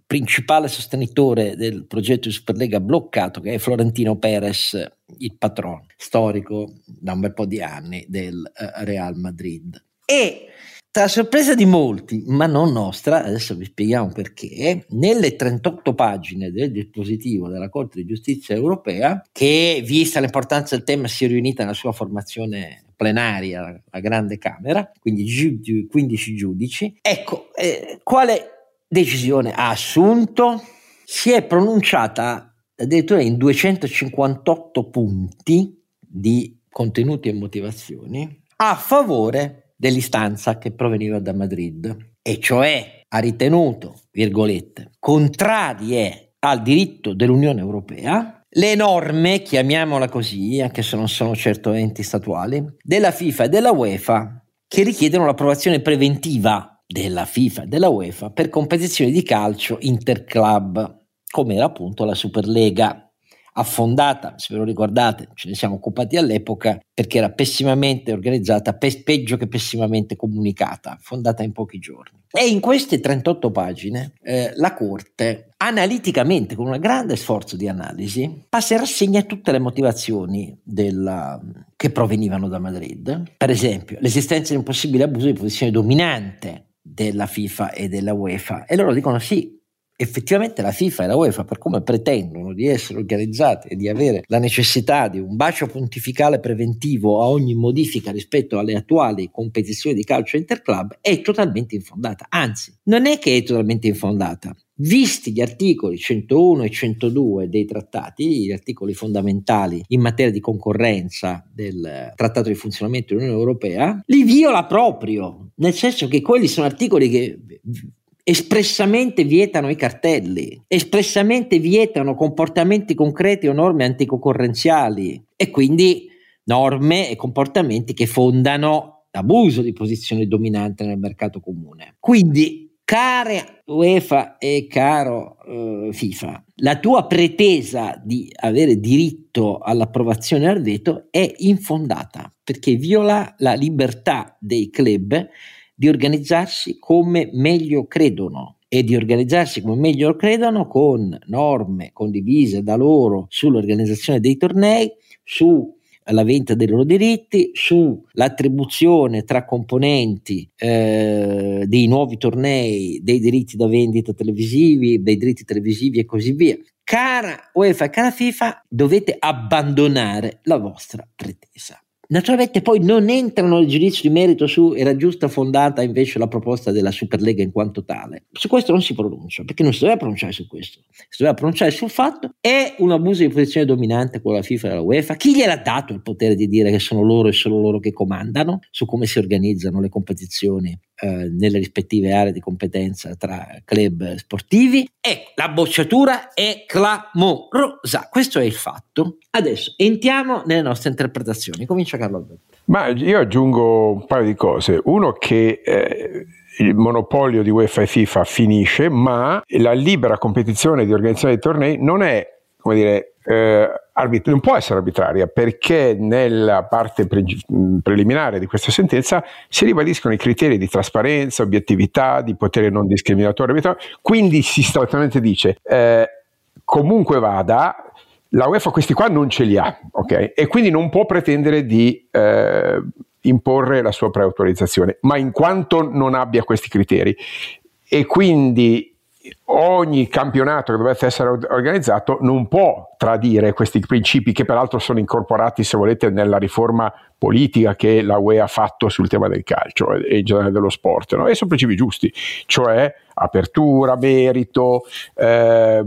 principale sostenitore del progetto di Superlega bloccato che è Florentino Perez, il patrono storico da un bel po' di anni del uh, Real Madrid. E tra sorpresa di molti, ma non nostra, adesso vi spieghiamo perché, nelle 38 pagine del dispositivo della Corte di Giustizia europea, che vista l'importanza del tema si è riunita nella sua formazione plenaria, la grande Camera, quindi 15 giudici, ecco, eh, quale decisione ha assunto? Si è pronunciata addirittura in 258 punti di contenuti e motivazioni a favore dell'istanza che proveniva da Madrid, e cioè ha ritenuto, virgolette, contrarie al diritto dell'Unione Europea le norme, chiamiamola così, anche se non sono certo enti statuali, della FIFA e della UEFA che richiedono l'approvazione preventiva della FIFA e della UEFA per competizioni di calcio interclub, come era appunto la Superlega affondata, se ve lo ricordate, ce ne siamo occupati all'epoca perché era pessimamente organizzata, pe- peggio che pessimamente comunicata, fondata in pochi giorni. E in queste 38 pagine eh, la Corte, analiticamente, con un grande sforzo di analisi, passa in rassegna tutte le motivazioni della, che provenivano da Madrid. Per esempio, l'esistenza di un possibile abuso di posizione dominante della FIFA e della UEFA. E loro dicono sì, effettivamente la FIFA e la UEFA, per come pretendono di essere organizzate e di avere la necessità di un bacio pontificale preventivo a ogni modifica rispetto alle attuali competizioni di calcio interclub, è totalmente infondata. Anzi, non è che è totalmente infondata. Visti gli articoli 101 e 102 dei trattati, gli articoli fondamentali in materia di concorrenza del Trattato di funzionamento dell'Unione Europea, li viola proprio, nel senso che quelli sono articoli che espressamente vietano i cartelli, espressamente vietano comportamenti concreti o norme anticoncorrenziali e quindi norme e comportamenti che fondano l'abuso di posizione dominante nel mercato comune. Quindi, care UEFA e caro eh, FIFA, la tua pretesa di avere diritto all'approvazione al veto è infondata perché viola la libertà dei club di organizzarsi come meglio credono e di organizzarsi come meglio credono con norme condivise da loro sull'organizzazione dei tornei, sulla vendita dei loro diritti, sull'attribuzione tra componenti eh, dei nuovi tornei, dei diritti da vendita televisivi, dei diritti televisivi e così via. Cara UEFA e cara FIFA, dovete abbandonare la vostra pretesa. Naturalmente poi non entrano nel giudizio di merito su era giusta o fondata invece la proposta della Superlega in quanto tale. Su questo non si pronuncia, perché non si doveva pronunciare su questo. Si doveva pronunciare sul fatto è un abuso di posizione dominante con la FIFA e la UEFA. Chi gliel'ha dato il potere di dire che sono loro e solo loro che comandano su come si organizzano le competizioni eh, nelle rispettive aree di competenza tra club sportivi. Ecco, la bocciatura è clamorosa. Questo è il fatto. Adesso entriamo nelle nostre interpretazioni. Comincia Carlo Alberto. Ma io aggiungo un paio di cose. Uno che eh, il monopolio di UEFA e FIFA finisce, ma la libera competizione di organizzazione dei tornei non è, come dire, eh, arbit- non può essere arbitraria perché nella parte pre- preliminare di questa sentenza si ribadiscono i criteri di trasparenza, obiettività, di potere non discriminatorio, quindi sistematicamente dice eh, comunque vada, la UEFA questi qua non ce li ha, ok? E quindi non può pretendere di eh, imporre la sua preautorizzazione, ma in quanto non abbia questi criteri e quindi ogni campionato che dovesse essere organizzato non può tradire questi principi che peraltro sono incorporati, se volete, nella riforma politica che la UE ha fatto sul tema del calcio e in generale dello sport, no? e sono principi giusti, cioè apertura, merito, eh,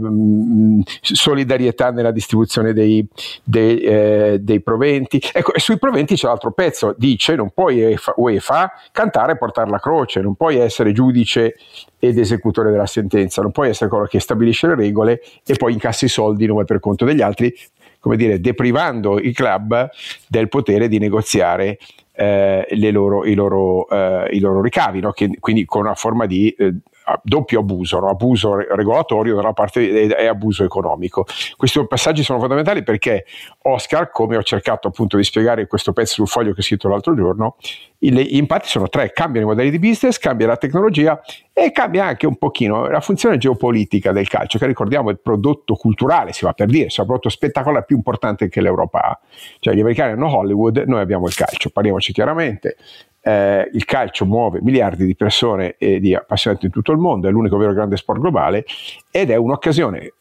solidarietà nella distribuzione dei, dei, eh, dei, proventi. Ecco, e sui proventi c'è l'altro pezzo, dice non puoi UEFA cantare e portare la croce, non puoi essere giudice ed esecutore della sentenza, non puoi essere quello che stabilisce le regole e poi incassi i soldi nome per conto degli altri, come dire, deprivando i club del potere di negoziare eh, loro, i, loro, eh, i, loro, ricavi, no? che, quindi con una forma di eh, doppio abuso, no? abuso regolatorio da una parte e abuso economico. Questi passaggi sono fondamentali perché Oscar, come ho cercato appunto di spiegare in questo pezzo sul foglio che ho scritto l'altro giorno, gli impatti sono tre, cambiano i modelli di business, cambia la tecnologia e cambia anche un pochino la funzione geopolitica del calcio, che ricordiamo è il prodotto culturale, si va per dire, è il prodotto spettacolare più importante che l'Europa ha. Cioè gli americani hanno Hollywood, noi abbiamo il calcio, parliamoci chiaramente, eh, il calcio muove miliardi di persone e di appassionati in tutto il mondo, è l'unico vero grande sport globale ed è un'occasione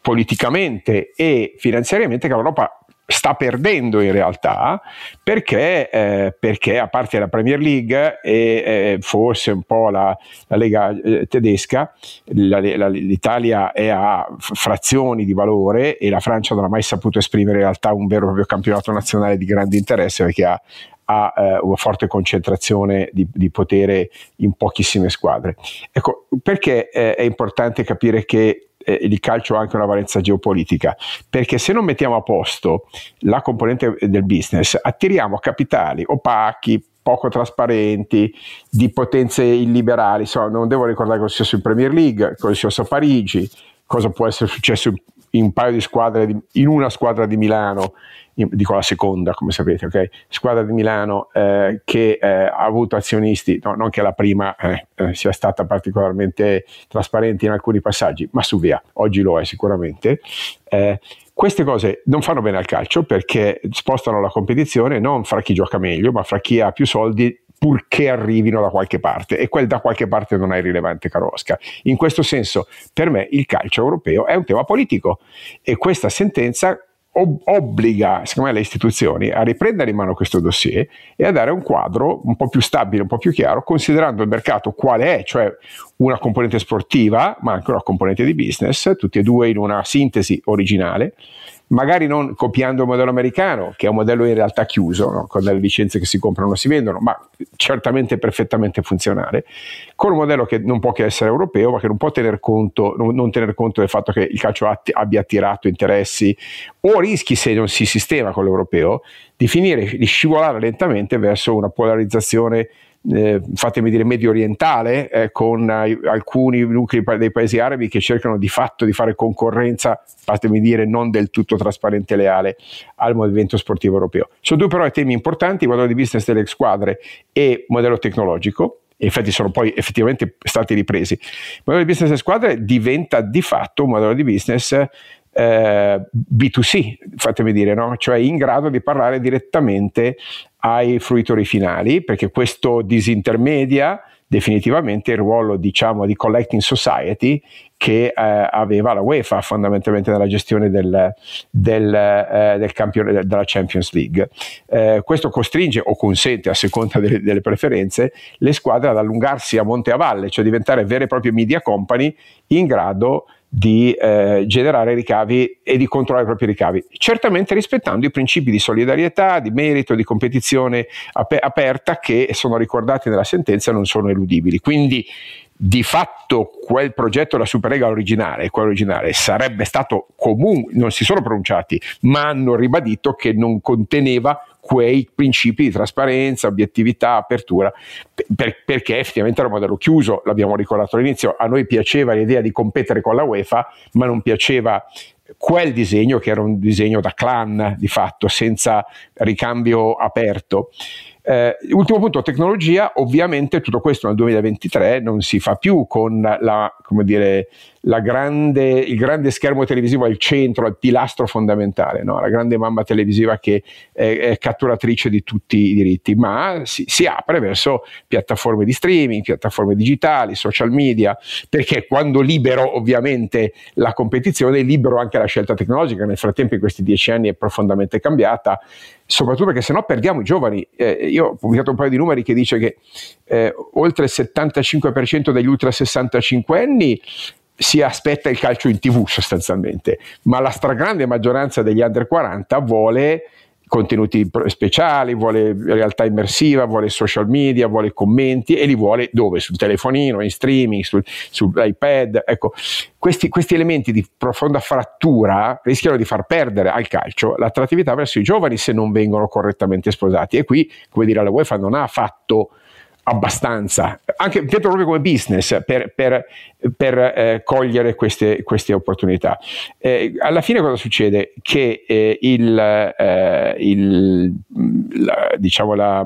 politicamente e finanziariamente che l'Europa sta perdendo in realtà perché, eh, perché a parte la Premier League e eh, forse un po' la, la Lega eh, tedesca, la, la, l'Italia è a frazioni di valore e la Francia non ha mai saputo esprimere in realtà un vero e proprio campionato nazionale di grande interesse perché ha ha eh, una forte concentrazione di, di, potere in pochissime squadre. Ecco, perché eh, è importante capire che eh, il calcio ha anche una valenza geopolitica? Perché se non mettiamo a posto la componente del business, attiriamo capitali opachi, poco trasparenti, di potenze illiberali. Insomma, non devo ricordare cosa è successo in Premier League, cosa è successo a Parigi, cosa può essere successo in un paio di squadre, di, in una squadra di Milano dico la seconda come sapete, ok? Squadra di Milano eh, che eh, ha avuto azionisti, no, non che la prima eh, eh, sia stata particolarmente trasparente in alcuni passaggi, ma su via, oggi lo è sicuramente. Eh, queste cose non fanno bene al calcio perché spostano la competizione non fra chi gioca meglio, ma fra chi ha più soldi purché arrivino da qualche parte e quel da qualche parte non è rilevante, caro Oscar. In questo senso, per me il calcio europeo è un tema politico e questa sentenza obbliga, secondo me, le istituzioni a riprendere in mano questo dossier e a dare un quadro un po' più stabile, un po' più chiaro, considerando il mercato quale è, cioè una componente sportiva, ma anche una componente di business, tutti e due in una sintesi originale, magari non copiando il modello americano, che è un modello in realtà chiuso, no? con le licenze che si comprano non si vendono, ma certamente perfettamente funzionale, con un modello che non può che essere europeo, ma che non può tener conto, non, non tener conto del fatto che il calcio atti, abbia attirato interessi o rischi se non si sistema con l'europeo di finire, di scivolare lentamente verso una polarizzazione eh, fatemi dire medio orientale eh, con eh, alcuni nuclei dei paesi arabi che cercano di fatto di fare concorrenza fatemi dire non del tutto trasparente e leale al movimento sportivo europeo sono due però temi importanti modello di business delle squadre e modello tecnologico infatti sono poi effettivamente stati ripresi. Il modello di business delle squadre diventa di fatto un modello di business eh, B2C, fatemi dire, no? cioè in grado di parlare direttamente ai fruitori finali, perché questo disintermedia definitivamente il ruolo diciamo di collecting society che eh, aveva la UEFA fondamentalmente nella gestione del, del, eh, del campione della Champions League. Eh, questo costringe o consente a seconda delle, delle, preferenze le squadre ad allungarsi a monte a valle, cioè diventare vere e proprie media company in grado di eh, generare ricavi e di controllare i propri ricavi, certamente rispettando i principi di solidarietà, di merito, di competizione ap- aperta che sono ricordati nella sentenza e non sono eludibili. Quindi di fatto quel progetto della Superlega originale, originale sarebbe stato comunque, non si sono pronunciati, ma hanno ribadito che non conteneva quei principi di trasparenza, obiettività, apertura, per, perché effettivamente era un modello chiuso, l'abbiamo ricordato all'inizio, a noi piaceva l'idea di competere con la UEFA, ma non piaceva quel disegno che era un disegno da clan di fatto, senza ricambio aperto. Eh, ultimo punto, tecnologia, ovviamente tutto questo nel 2023 non si fa più con la, dire, grande, il grande schermo televisivo al centro, al pilastro fondamentale, no? la grande mamma televisiva che è, è catturatrice di tutti i diritti, ma si, si, apre verso piattaforme di streaming, piattaforme digitali, social media, perché quando libero ovviamente la competizione, libero anche la scelta tecnologica, nel frattempo in questi dieci anni è profondamente cambiata, soprattutto perché se no perdiamo i giovani. Eh, io ho pubblicato un paio di numeri che dice che eh, oltre il 75% degli ultra 65 anni si aspetta il calcio in tv sostanzialmente, ma la stragrande maggioranza degli under 40 vuole contenuti speciali, vuole realtà immersiva, vuole social media, vuole commenti e li vuole dove? Sul telefonino, in streaming, sul, sull'iPad. Ecco, questi, questi, elementi di profonda frattura rischiano di far perdere al calcio l'attrattività verso i giovani se non vengono correttamente sposati. E qui, come dire, la UEFA non ha fatto abbastanza, anche proprio come business per, per, per eh, cogliere queste, queste opportunità. Eh, alla fine cosa succede? Che eh, il, eh, il, la, diciamo la,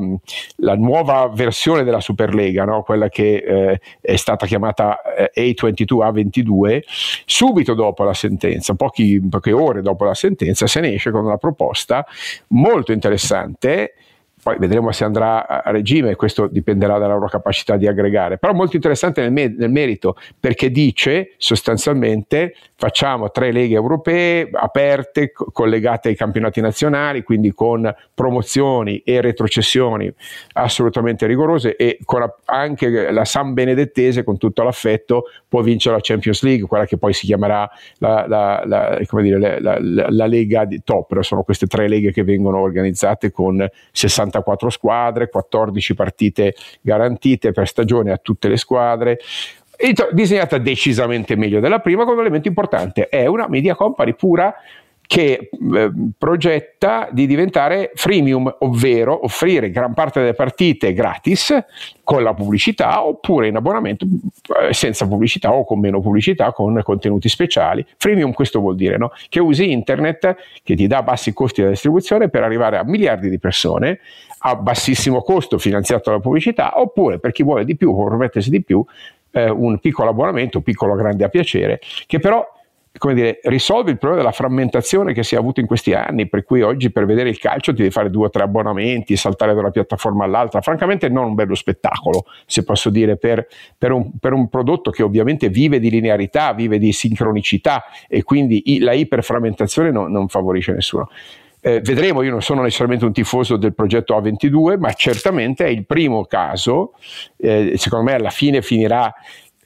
la, nuova versione della Superlega, no? quella che eh, è stata chiamata eh, A22A22, subito dopo la sentenza, pochi, poche ore dopo la sentenza, se ne esce con una proposta molto interessante poi vedremo se andrà a regime, questo dipenderà dalla loro capacità di aggregare, però molto interessante nel, me- nel merito perché dice sostanzialmente facciamo tre leghe europee aperte, co- collegate ai campionati nazionali, quindi con promozioni e retrocessioni assolutamente rigorose e la- anche la San Benedettese con tutto l'affetto può vincere la Champions League, quella che poi si chiamerà la, la, la, dire, Lega di top, sono queste tre leghe che vengono organizzate con 60 34 squadre, 14 partite garantite per stagione a tutte le squadre, disegnata decisamente meglio della prima, con un elemento importante, è una media company pura che eh, progetta di diventare freemium, ovvero offrire gran parte delle partite gratis con la pubblicità oppure in abbonamento eh, senza pubblicità o con meno pubblicità con contenuti speciali. Freemium questo vuol dire no? che usi internet che ti dà bassi costi di distribuzione per arrivare a miliardi di persone a bassissimo costo finanziato dalla pubblicità oppure per chi vuole di più, può permettersi di più, eh, un piccolo abbonamento, piccolo grande a piacere, che però come dire, risolve il problema della frammentazione che si è avuto in questi anni, per cui oggi per vedere il calcio ti devi fare due o tre abbonamenti, saltare da una piattaforma all'altra. Francamente non un bello spettacolo, se posso dire, per, per, un, per un, prodotto che ovviamente vive di linearità, vive di sincronicità e quindi la iperframmentazione non, non favorisce nessuno. Eh, vedremo, io non sono necessariamente un tifoso del progetto A22, ma certamente è il primo caso, eh, secondo me alla fine finirà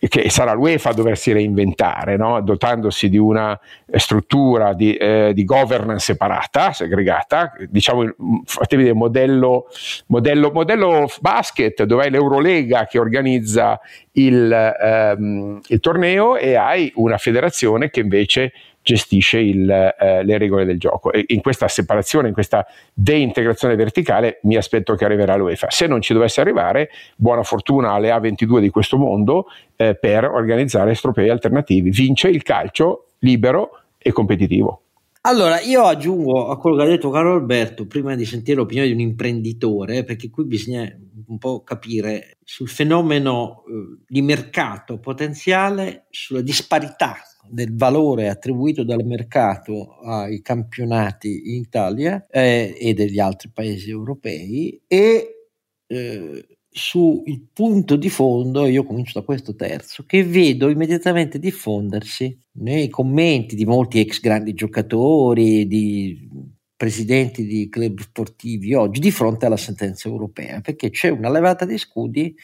che sarà l'UEFA a doversi reinventare, no? dotandosi di una struttura di, eh, di, governance separata, segregata, diciamo, fatevi vedere, modello, modello, modello basket, dove hai l'Eurolega che organizza il, ehm, il torneo e hai una federazione che invece gestisce il, eh, le regole del gioco. E in questa separazione, in questa deintegrazione verticale, mi aspetto che arriverà l'UEFA. Se non ci dovesse arrivare, buona fortuna alle A22 di questo mondo eh, per organizzare estropei alternativi. Vince il calcio libero e competitivo. Allora, io aggiungo a quello che ha detto Carlo Alberto, prima di sentire l'opinione di un imprenditore, perché qui bisogna un po' capire sul fenomeno eh, di mercato potenziale, sulla disparità del valore attribuito dal mercato ai campionati in Italia eh, e degli altri paesi europei e eh, sul punto di fondo, io comincio da questo terzo, che vedo immediatamente diffondersi nei commenti di molti ex grandi giocatori, di presidenti di club sportivi oggi di fronte alla sentenza europea, perché c'è una levata di scudi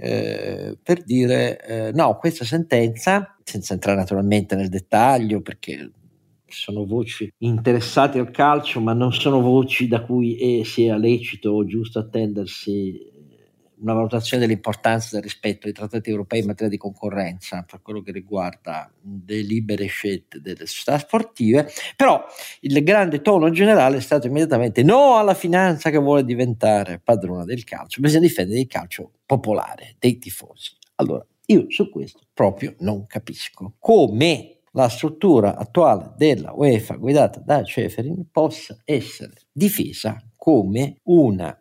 eh, per dire eh, no, questa sentenza, senza entrare naturalmente nel dettaglio, perché sono voci interessate al calcio, ma non sono voci da cui è, sia lecito o giusto attendersi una valutazione dell'importanza del rispetto ai trattati europei in materia di concorrenza per quello che riguarda le libere scelte delle società sportive, però il grande tono generale è stato immediatamente no alla finanza che vuole diventare padrona del calcio, bisogna difendere il calcio popolare, dei tifosi. Allora, io su questo proprio non capisco come la struttura attuale della UEFA guidata da Ceferin possa essere difesa come una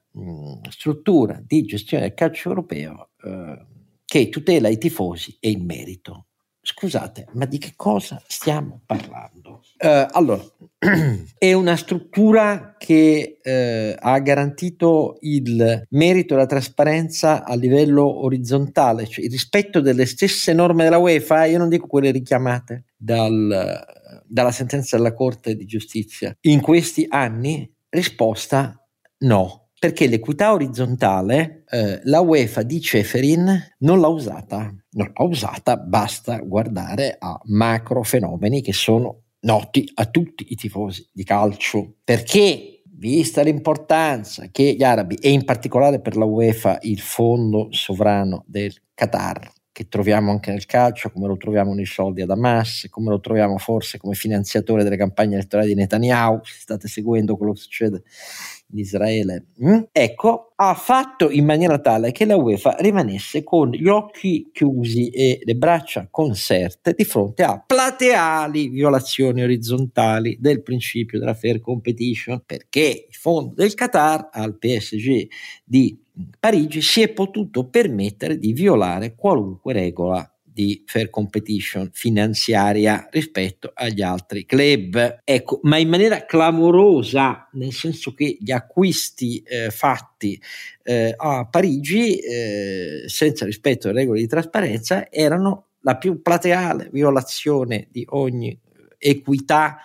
struttura di gestione del calcio europeo eh, che tutela i tifosi e il merito. Scusate, ma di che cosa stiamo parlando? Uh, allora, è una struttura che uh, ha garantito il merito e la trasparenza a livello orizzontale, cioè il rispetto delle stesse norme della UEFA, io non dico quelle richiamate dal, dalla sentenza della Corte di Giustizia. In questi anni, risposta no perché l'equità orizzontale eh, la UEFA di Ceferin non l'ha usata, non l'ha usata, basta guardare a macro fenomeni che sono noti a tutti i tifosi di calcio, perché vista l'importanza che gli arabi e in particolare per la UEFA il fondo sovrano del Qatar che troviamo anche nel calcio, come lo troviamo nei soldi ad Hamas, come lo troviamo forse come finanziatore delle campagne elettorali di Netanyahu, se state seguendo quello che succede in Israele, mm? ecco, ha fatto in maniera tale che la UEFA rimanesse con gli occhi chiusi e le braccia conserte di fronte a plateali violazioni orizzontali del principio della fair competition, perché il fondo del Qatar al PSG di Parigi si è potuto permettere di violare qualunque regola di fair competition finanziaria rispetto agli altri club. Ecco, ma in maniera clamorosa, nel senso che gli acquisti eh, fatti eh, a Parigi, eh, senza rispetto alle regole di trasparenza, erano la più plateale violazione di ogni equità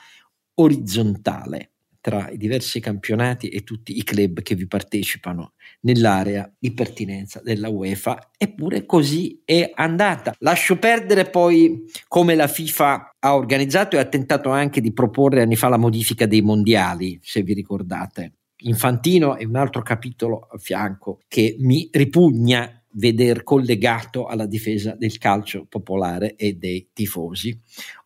orizzontale tra i diversi campionati e tutti i club che vi partecipano nell'area di pertinenza della UEFA. Eppure così è andata. Lascio perdere poi come la FIFA ha organizzato e ha tentato anche di proporre anni fa la modifica dei mondiali, se vi ricordate. Infantino è un altro capitolo a fianco che mi ripugna veder collegato alla difesa del calcio popolare e dei tifosi.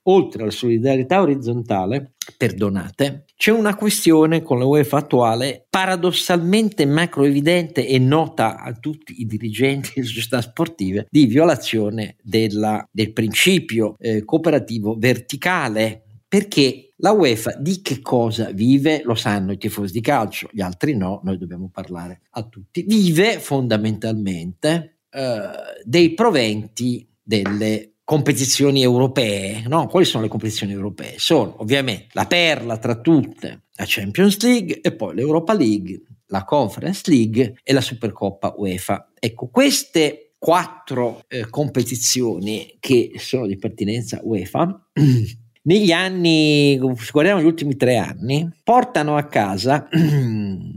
Oltre alla solidarietà orizzontale, perdonate, c'è una questione con la UEFA attuale paradossalmente macroevidente e nota a tutti i dirigenti delle società sportive di violazione della, del principio eh, cooperativo verticale perché la UEFA di che cosa vive? Lo sanno i tifosi di calcio, gli altri no, noi dobbiamo parlare a tutti. Vive fondamentalmente eh, dei proventi delle competizioni europee. No? Quali sono le competizioni europee? Sono ovviamente la perla tra tutte, la Champions League e poi l'Europa League, la Conference League e la Supercoppa UEFA. Ecco, queste quattro eh, competizioni che sono di pertinenza UEFA negli anni, guardiamo gli ultimi tre anni, portano a casa un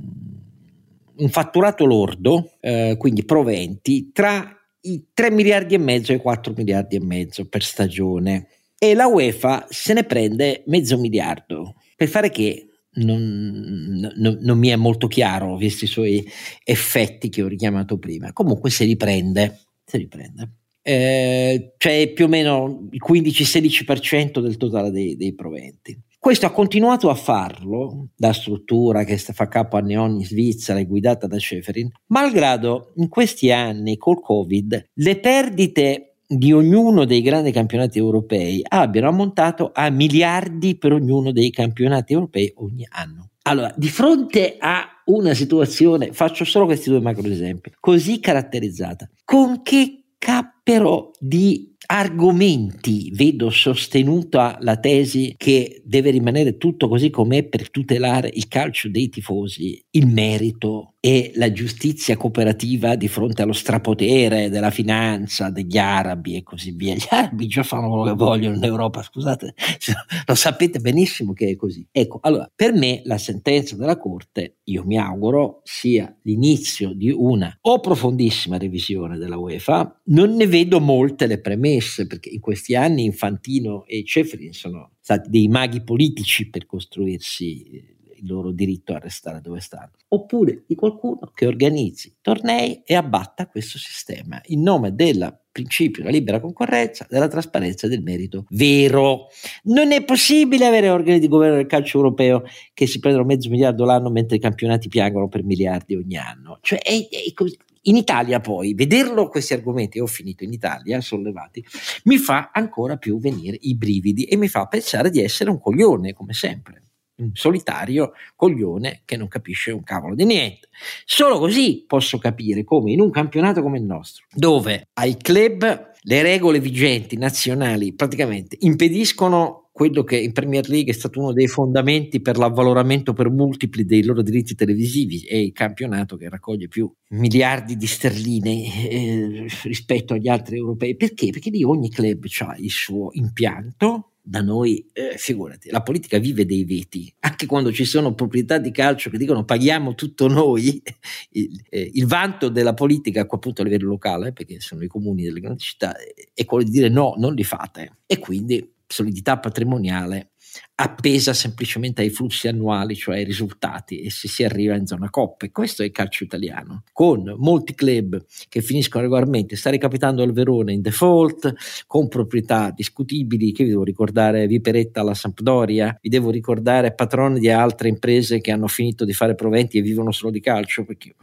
fatturato lordo, eh, quindi proventi, tra i 3 miliardi e mezzo e i 4 miliardi e mezzo per stagione. E la UEFA se ne prende mezzo miliardo. Per fare che? Non, non, non, mi è molto chiaro, visti i suoi effetti che ho richiamato prima. Comunque se li prende, se li prende eh, cioè più o meno il 15-16% del totale dei, dei, proventi. Questo ha continuato a farlo, la struttura che fa capo a Neoni Svizzera e guidata da Ceferin, malgrado in questi anni col Covid le perdite di ognuno dei grandi campionati europei abbiano ammontato a miliardi per ognuno dei campionati europei ogni anno. Allora, di fronte a una situazione, faccio solo questi due macro esempi, così caratterizzata, con che cappero di argomenti vedo sostenuta la tesi che deve rimanere tutto così com'è per tutelare il calcio dei tifosi, il merito e la giustizia cooperativa di fronte allo strapotere della finanza, degli arabi e così via. Gli arabi già fanno quello che vogliono in Europa, scusate, lo sapete benissimo che è così. Ecco, allora, per me la sentenza della Corte, io mi auguro, sia l'inizio di una o profondissima revisione della UEFA, non ne vedo molte le premesse, perché in questi anni Infantino e Cefrin sono stati dei maghi politici per costruirsi il loro diritto a restare dove stanno, oppure di qualcuno che organizzi tornei e abbatta questo sistema in nome del principio della libera concorrenza, della trasparenza e del merito vero. Non è possibile avere organi di governo del calcio europeo che si prendono mezzo miliardo l'anno mentre i campionati piangono per miliardi ogni anno. Cioè, è, è In Italia poi, vederlo questi argomenti, ho finito in Italia, sollevati, mi fa ancora più venire i brividi e mi fa pensare di essere un coglione, come sempre un solitario coglione che non capisce un cavolo di niente. Solo così posso capire come in un campionato come il nostro, dove ai club le regole vigenti nazionali praticamente impediscono quello che in Premier League è stato uno dei fondamenti per l'avvaloramento per multipli dei loro diritti televisivi è il campionato che raccoglie più miliardi di sterline eh, rispetto agli altri europei. Perché? Perché lì ogni club ha il suo impianto, da noi, eh, figurati, la politica vive dei veti, anche quando ci sono proprietà di calcio che dicono paghiamo tutto noi, il, eh, il vanto della politica, appunto a livello locale, perché sono i comuni delle grandi città, è quello di dire no, non li fate. E quindi solidità patrimoniale appesa semplicemente ai flussi annuali, cioè ai risultati, e se si arriva in zona coppe. Questo è il calcio italiano, con molti club che finiscono regolarmente, sta ricapitando il Verona in default, con proprietà discutibili, che vi devo ricordare Viperetta alla Sampdoria, vi devo ricordare patroni di altre imprese che hanno finito di fare proventi e vivono solo di calcio, perché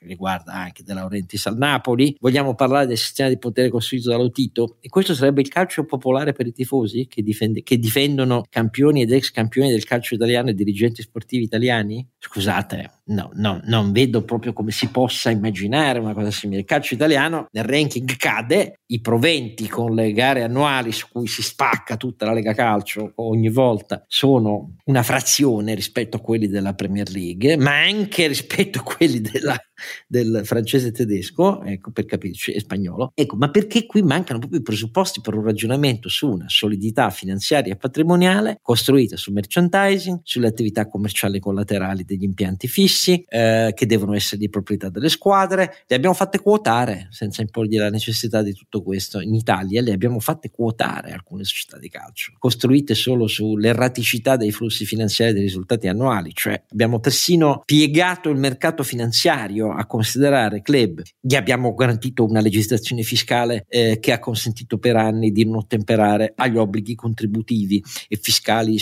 riguarda anche De Laurentiis al Napoli. Vogliamo parlare del sistema di potere costruito dallo Tito e questo sarebbe il calcio popolare per i tifosi che, difende, che difendono campioni ed ex campioni del calcio italiano e dirigenti sportivi italiani? Scusate, no, no, non vedo proprio come si possa immaginare una cosa simile. Il calcio italiano nel ranking cade, i proventi con le gare annuali su cui si spacca tutta la Lega Calcio ogni volta sono una frazione rispetto a quelli della Premier League, ma anche rispetto a quelli della, del francese tedesco, ecco, per capirci, e spagnolo. Ecco, ma perché qui mancano proprio i presupposti per un ragionamento su una solidità finanziaria e patrimoniale costruita sul merchandising, sulle attività commerciali collaterali degli impianti fissi, eh, che devono essere di proprietà delle squadre. Le abbiamo fatte quotare, senza imporgli la necessità di tutto questo. In Italia le abbiamo fatte quotare alcune società di calcio, costruite solo sull'erraticità dei flussi finanziari e dei risultati annuali, cioè abbiamo persino piegato il mercato finanziario a considerare club, gli abbiamo garantito una legislazione fiscale eh, che ha consentito per anni di non ottemperare agli obblighi contributivi e fiscali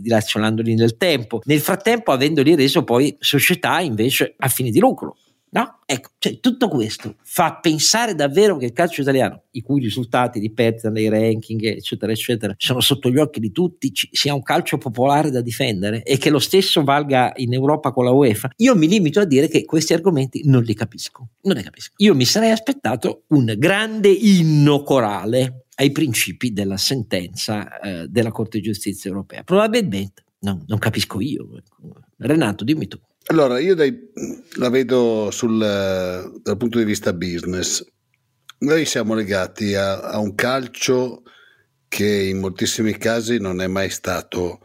dilazionandoli nel tempo, nel frattempo avendoli reso poi società invece a fini di lucro. No? Ecco, cioè, tutto questo fa pensare davvero che il calcio italiano, i cui risultati di perdita nei ranking, eccetera, eccetera, sono sotto gli occhi di tutti, ci, sia un calcio popolare da difendere e che lo stesso valga in Europa con la UEFA. Io mi limito a dire che questi argomenti non li capisco. Non li capisco. Io mi sarei aspettato un grande inno corale ai principi della sentenza eh, della Corte di Giustizia europea. Probabilmente no, non capisco io. Renato, dimmi tu. Allora, io dai, la vedo sul, dal punto di vista business. Noi siamo legati a, a, un calcio che in moltissimi casi non è mai stato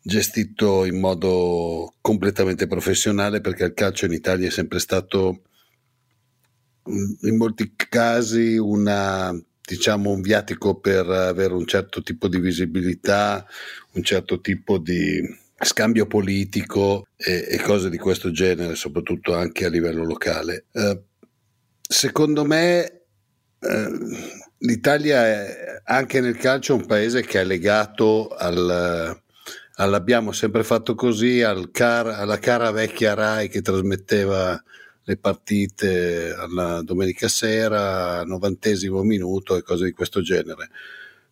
gestito in modo completamente professionale perché il calcio in Italia è sempre stato in molti casi una diciamo un viatico per avere un certo tipo di visibilità, un certo tipo di scambio politico e, e cose di questo genere, soprattutto anche a livello locale. Eh, secondo me eh, l'Italia è anche nel calcio un paese che è legato al, all'abbiamo sempre fatto così, al car, alla cara vecchia Rai che trasmetteva le partite alla domenica sera, novantesimo minuto e cose di questo genere.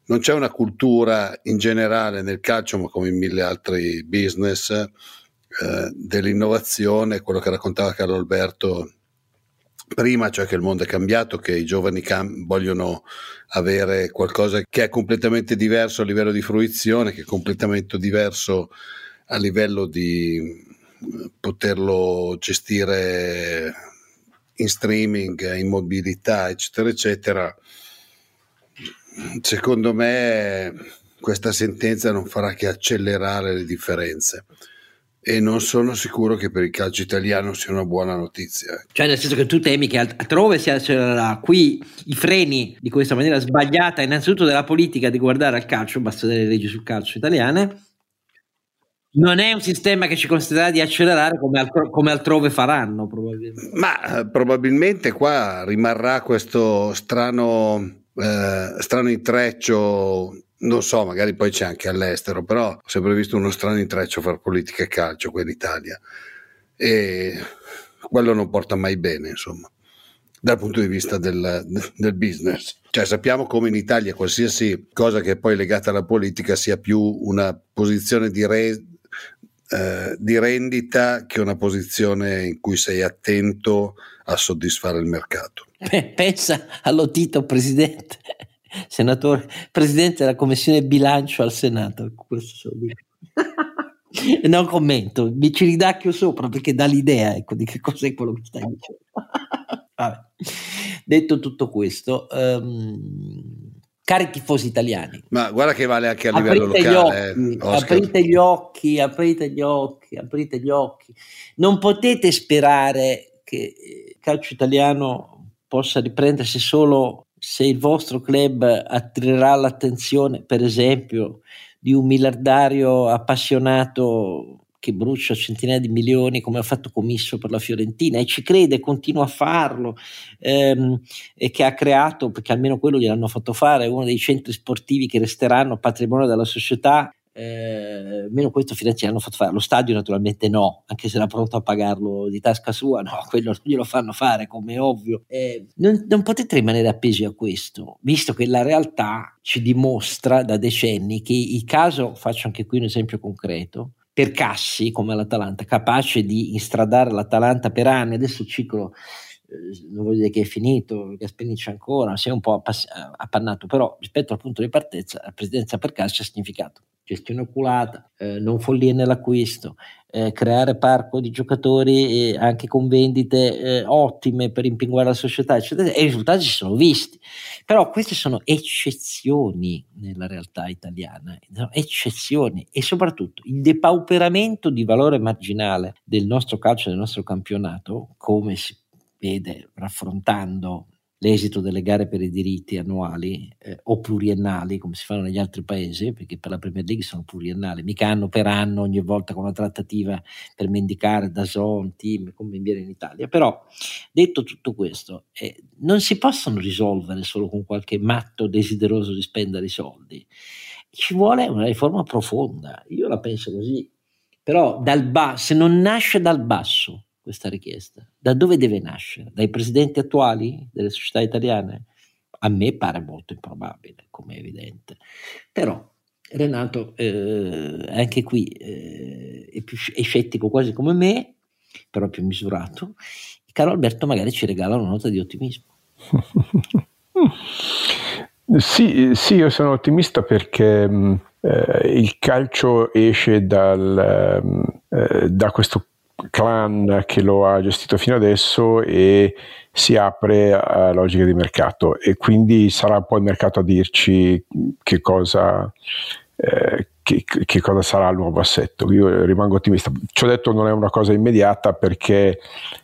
Non c'è una cultura in generale nel calcio, ma come in mille altri business, eh, dell'innovazione, quello che raccontava Carlo Alberto prima, cioè che il mondo è cambiato, che i giovani cam- vogliono avere qualcosa che è completamente diverso a livello di fruizione, che è completamente diverso a livello di poterlo gestire in streaming, in mobilità, eccetera, eccetera. Secondo me questa sentenza non farà che accelerare le differenze e non sono sicuro che per il calcio italiano sia una buona notizia. Cioè nel senso che tu temi che altrove si accelererà, qui i freni di questa maniera sbagliata innanzitutto della politica di guardare al calcio, basta vedere le leggi sul calcio italiane, non è un sistema che ci consentirà di accelerare come, altro, come altrove faranno, probabilmente. Ma eh, probabilmente qua rimarrà questo strano, eh, strano intreccio. Non so, magari poi c'è anche all'estero, però ho sempre visto uno strano intreccio fra politica e calcio qua in Italia. E quello non porta mai bene, insomma, dal punto di vista del, del business. Cioè sappiamo come in Italia qualsiasi cosa che è poi legata alla politica sia più una posizione di, re, eh, di rendita che una posizione in cui sei attento a soddisfare il mercato. Pensa allo Tito presidente, senatore, presidente della commissione bilancio al Senato. Questo so non commento, mi ci ridacchio sopra perché dà l'idea ecco, di che cos'è quello che stai dicendo. Vabbè. Detto tutto questo, um, cari tifosi italiani, ma guarda che vale anche a livello aprite locale. Gli eh, occhi, aprite gli occhi, aprite gli occhi, aprite gli occhi. Non potete sperare che il calcio italiano possa riprendersi solo se il vostro club attirerà l'attenzione, per esempio, di un miliardario appassionato che brucia centinaia di milioni come ha fatto Commisso per la Fiorentina e ci crede, continua a farlo ehm, e che ha creato, perché almeno quello gliel'hanno fatto fare, uno dei centri sportivi che resteranno patrimonio della società eh, meno questo Firenze hanno fatto fare lo stadio naturalmente no anche se era pronto a pagarlo di tasca sua no quello non glielo fanno fare come ovvio. Eh, non, non, potete rimanere appesi a questo visto che la realtà ci dimostra da decenni che il caso faccio anche qui un esempio concreto per Cassi come l'Atalanta capace di instradare l'Atalanta per anni adesso il ciclo non voglio dire che è finito, Gasperini c'è ancora, si è un po' appannato, però rispetto al punto di partenza la presidenza per Cassi ha significato gestione oculata, eh, non follie nell'acquisto, eh, creare parco di giocatori eh, anche con vendite eh, ottime per impinguare la società, eccetera, e i risultati si sono visti. Però queste sono eccezioni nella realtà italiana, sono eccezioni e soprattutto il depauperamento di valore marginale del nostro calcio, del nostro campionato, come si vede raffrontando l'esito delle gare per i diritti annuali eh, o pluriennali come si fanno negli altri paesi perché per la Premier League sono pluriennali mica hanno per anno ogni volta con una trattativa per mendicare da zone, team come viene in Italia. Però detto tutto questo eh, non si possono risolvere solo con qualche matto desideroso di spendere i soldi. Ci vuole una riforma profonda io la penso così. Però dal ba- se non nasce dal basso questa richiesta? Da dove deve nascere? Dai presidenti attuali delle società italiane? A me pare molto improbabile, come è evidente. Però Renato eh, anche qui eh, è, più, è scettico quasi come me, però più misurato. Caro Alberto magari ci regala una nota di ottimismo. sì, sì, io sono ottimista perché eh, il calcio esce dal, eh, da questo clan che lo ha gestito fino adesso e si apre a logica di mercato e quindi sarà poi il mercato a dirci che cosa, eh, che, che cosa sarà il nuovo assetto. Io rimango ottimista. Ci ho detto non è una cosa immediata perché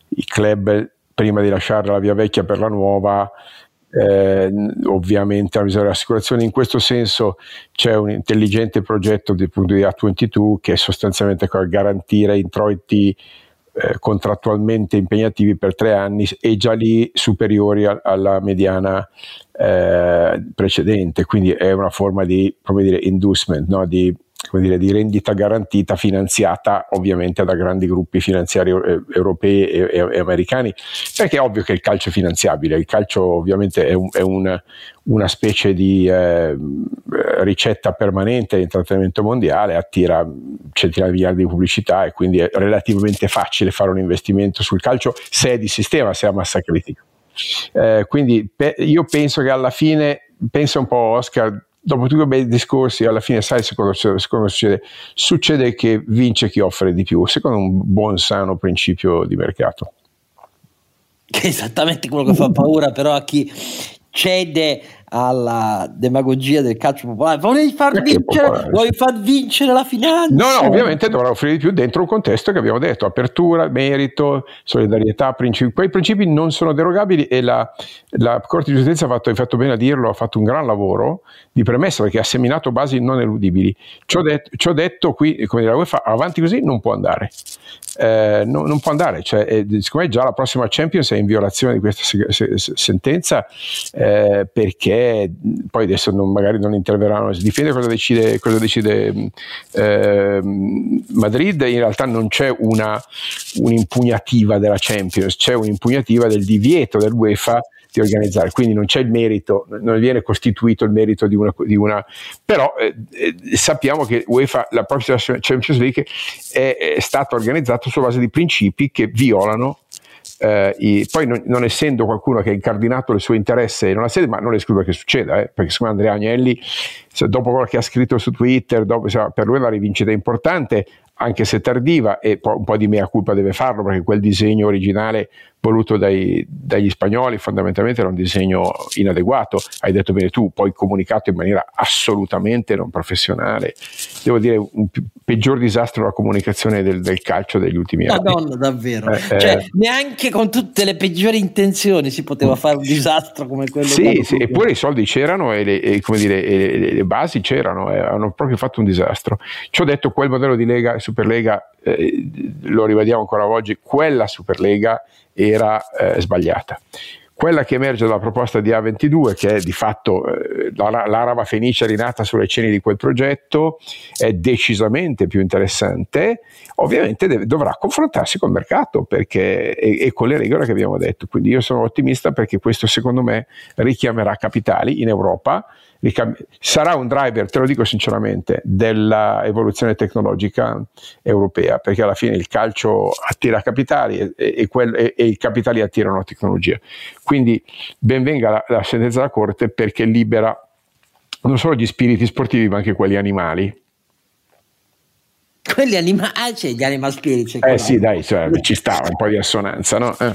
i club prima di lasciare la via vecchia per la nuova eh, ovviamente la misura dell'assicurazione. In questo senso c'è un intelligente progetto di, di A22 che è sostanzialmente garantire introiti eh, contrattualmente impegnativi per tre anni e già lì superiori a, alla mediana eh, precedente, quindi è una forma di come dire, inducement, no? di come dire, di rendita garantita finanziata ovviamente da grandi gruppi finanziari eh, europei e, e, e, americani, perché è ovvio che il calcio è finanziabile, il calcio ovviamente è, un, è un, una specie di eh, ricetta permanente di intrattenimento mondiale, attira centinaia di miliardi di pubblicità e quindi è relativamente facile fare un investimento sul calcio se è di sistema, se è a massa critica. Eh, quindi pe- io penso che alla fine, pensa un po' Oscar, dopo tutti quei bei discorsi, alla fine sai secondo, secondo succede? Succede che vince chi offre di più, secondo un buon sano principio di mercato. Che è esattamente quello che fa paura però a chi cede alla demagogia del calcio popolare. Vuoi far, vincere, vuoi far vincere la finanza? No, no, ovviamente dovrà offrire di più dentro un contesto che abbiamo detto: apertura, merito, solidarietà, principi. Quei principi non sono derogabili e la, la Corte di Giustizia ha fatto, hai fatto bene a dirlo, ha fatto un gran lavoro di premessa perché ha seminato basi non eludibili. Ciò, det, ciò detto, qui, come dire, la UEFA avanti così non può andare. Eh, no, non può andare, cioè, eh, siccome già la prossima Champions è in violazione di questa se- se- sentenza eh, perché poi adesso non, magari non interverranno, si difende cosa decide, cosa decide eh, Madrid, in realtà non c'è una, un'impugnativa della Champions, c'è un'impugnativa del divieto del UEFA di organizzare, quindi non c'è il merito, non viene costituito il merito di una, di una però eh, eh, sappiamo che UEFA, la prossima Champions League è, è stata organizzata su base di principi che violano eh, i, poi non, non, essendo qualcuno che ha incardinato il suo interesse in una sede, ma non escludo che succeda, eh, perché secondo Andrea Agnelli, dopo quello che ha scritto su Twitter, dopo, insomma, per lui è una rivincita importante, anche se tardiva, e un po' di mea culpa deve farlo, perché quel disegno originale voluto dai, dagli spagnoli fondamentalmente era un disegno inadeguato, hai detto bene tu, poi comunicato in maniera assolutamente non professionale. Devo dire, un peggior disastro la comunicazione del, del, calcio degli ultimi anni. Madonna, davvero. Eh, cioè, eh, neanche con tutte le peggiori intenzioni si poteva fare un disastro come quello. Sì, sì eppure i soldi c'erano e le, e, dire, e le, le basi c'erano, eh, hanno proprio fatto un disastro. Ci ho detto, quel modello di Lega, Superlega, eh, lo rivediamo ancora oggi, quella Superlega era eh, sbagliata. Quella che emerge dalla proposta di A22, che è di fatto eh, l'Araba Fenice rinata sulle cene di quel progetto, è decisamente più interessante, ovviamente deve, dovrà confrontarsi col mercato perché, e, e, con le regole che abbiamo detto. Quindi io sono ottimista perché questo secondo me richiamerà capitali in Europa sarà un driver, te lo dico sinceramente, dell'evoluzione tecnologica europea, perché alla fine il calcio attira capitali e, e, quel, e, e i capitali attirano tecnologia. Quindi benvenga la, la sentenza della Corte perché libera non solo gli spiriti sportivi ma anche quelli animali quelli animali, ah, c'è gli animal spirits. Eh sì, dai, cioè, ci stava un po' di assonanza, no? Eh.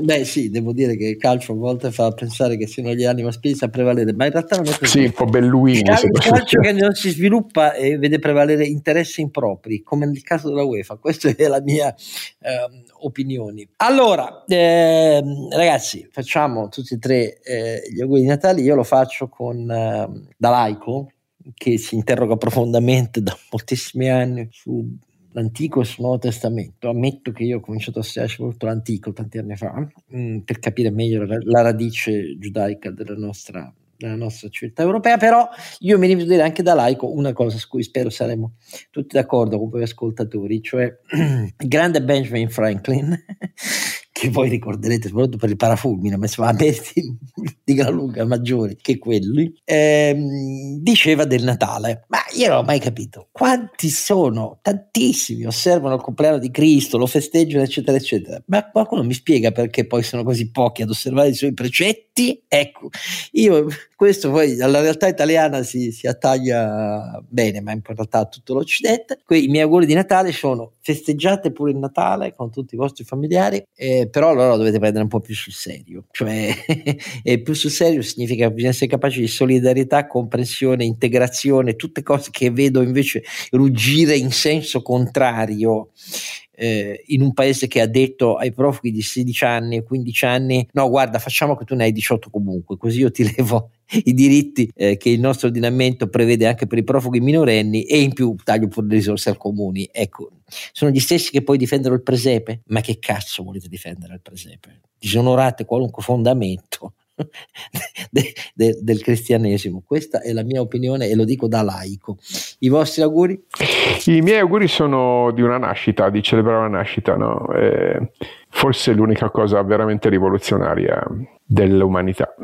Beh sì, devo dire che il calcio a volte fa pensare che siano gli animal spirits a prevalere, ma in realtà non è così. Sì, un po' belluini. Il calcio, calcio che non si sviluppa e vede prevalere interessi impropri, come nel caso della UEFA, questa è la mia eh, opinione. Allora, eh, ragazzi, facciamo tutti e tre eh, gli auguri di Natale, io lo faccio con, ehm, da laico, che si interroga profondamente da moltissimi anni sull'Antico e sul Nuovo Testamento. Ammetto che io ho cominciato a studiare molto l'Antico tanti anni fa mh, mm, per capire meglio la, la radice giudaica della nostra, della nostra civiltà europea, però io mi devo anche da laico una cosa su cui spero saremo tutti d'accordo con voi ascoltatori, cioè il grande Benjamin Franklin che voi ricorderete soprattutto per il parafulmine, ma insomma meriti di gran lunga maggiori che quelli, ehm, diceva del Natale. Ma io non ho mai capito quanti sono, tantissimi, osservano il compleanno di Cristo, lo festeggiano, eccetera, eccetera. Ma qualcuno mi spiega perché poi sono così pochi ad osservare i suoi precetti? Ecco, io questo poi alla realtà italiana si, si attaglia bene, ma in realtà a tutto l'Occidente. I miei auguri di Natale sono festeggiate pure il Natale con tutti i vostri familiari, eh, però allora lo dovete prendere un po' più sul serio. Cioè, e più sul serio significa che bisogna essere capaci di solidarietà, comprensione, integrazione, tutte cose che vedo invece ruggire in senso contrario eh, in un paese che ha detto ai profughi di 16 anni e 15 anni no guarda facciamo che tu ne hai 18 comunque così io ti levo i diritti eh, che il nostro ordinamento prevede anche per i profughi minorenni e in più taglio pure le risorse al comuni. Ecco sono gli stessi che poi difendono il presepe? Ma che cazzo volete difendere il presepe? Disonorate qualunque fondamento de, de, del cristianesimo. Questa è la mia opinione e lo dico da laico. I vostri auguri? I miei auguri sono di una nascita, di celebrare una nascita, no? eh, forse l'unica cosa veramente rivoluzionaria dell'umanità.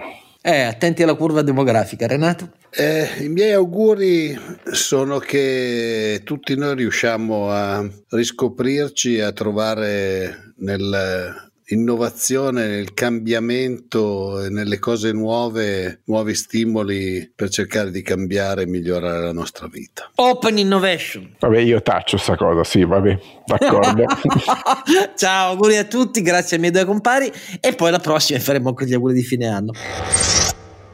Eh, attenti alla curva demografica, Renato. Eh, I miei auguri sono che tutti noi riusciamo a riscoprirci, a trovare nel innovazione, nel cambiamento, nelle cose nuove, nuovi stimoli per cercare di cambiare e migliorare la nostra vita. Open innovation. Vabbè, io taccio sta cosa, sì, vabbè, d'accordo. Ciao, auguri a tutti, grazie ai miei due compari e poi la prossima faremo anche gli auguri di fine anno.